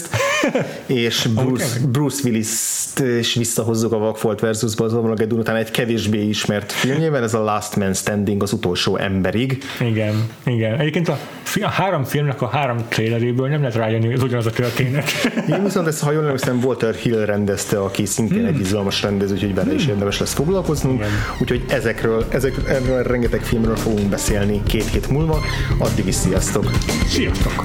[laughs] és Bruce, Bruce Willis-t is visszahozzuk a Vagfolt versusba az Omlagedun után egy kevésbé ismert filmjében, ez a Last Man Standing, az utolsó emberig. Igen, igen. Egyébként a, a három filmnek a három traileréből nem lehet rájönni, hogy ez ugyanaz a történet. [laughs] Én viszont ezt, ha jól emlékszem, Walter Hill rendezte, aki szintén hmm. egy izgalmas rendező, úgyhogy vele is érdemes lesz foglalkoznunk. Igen. Úgyhogy ezekről, ezekről, erről rengeteg filmről fogunk beszélni két hét múlva. Addig is sziasztok! Sziasztok!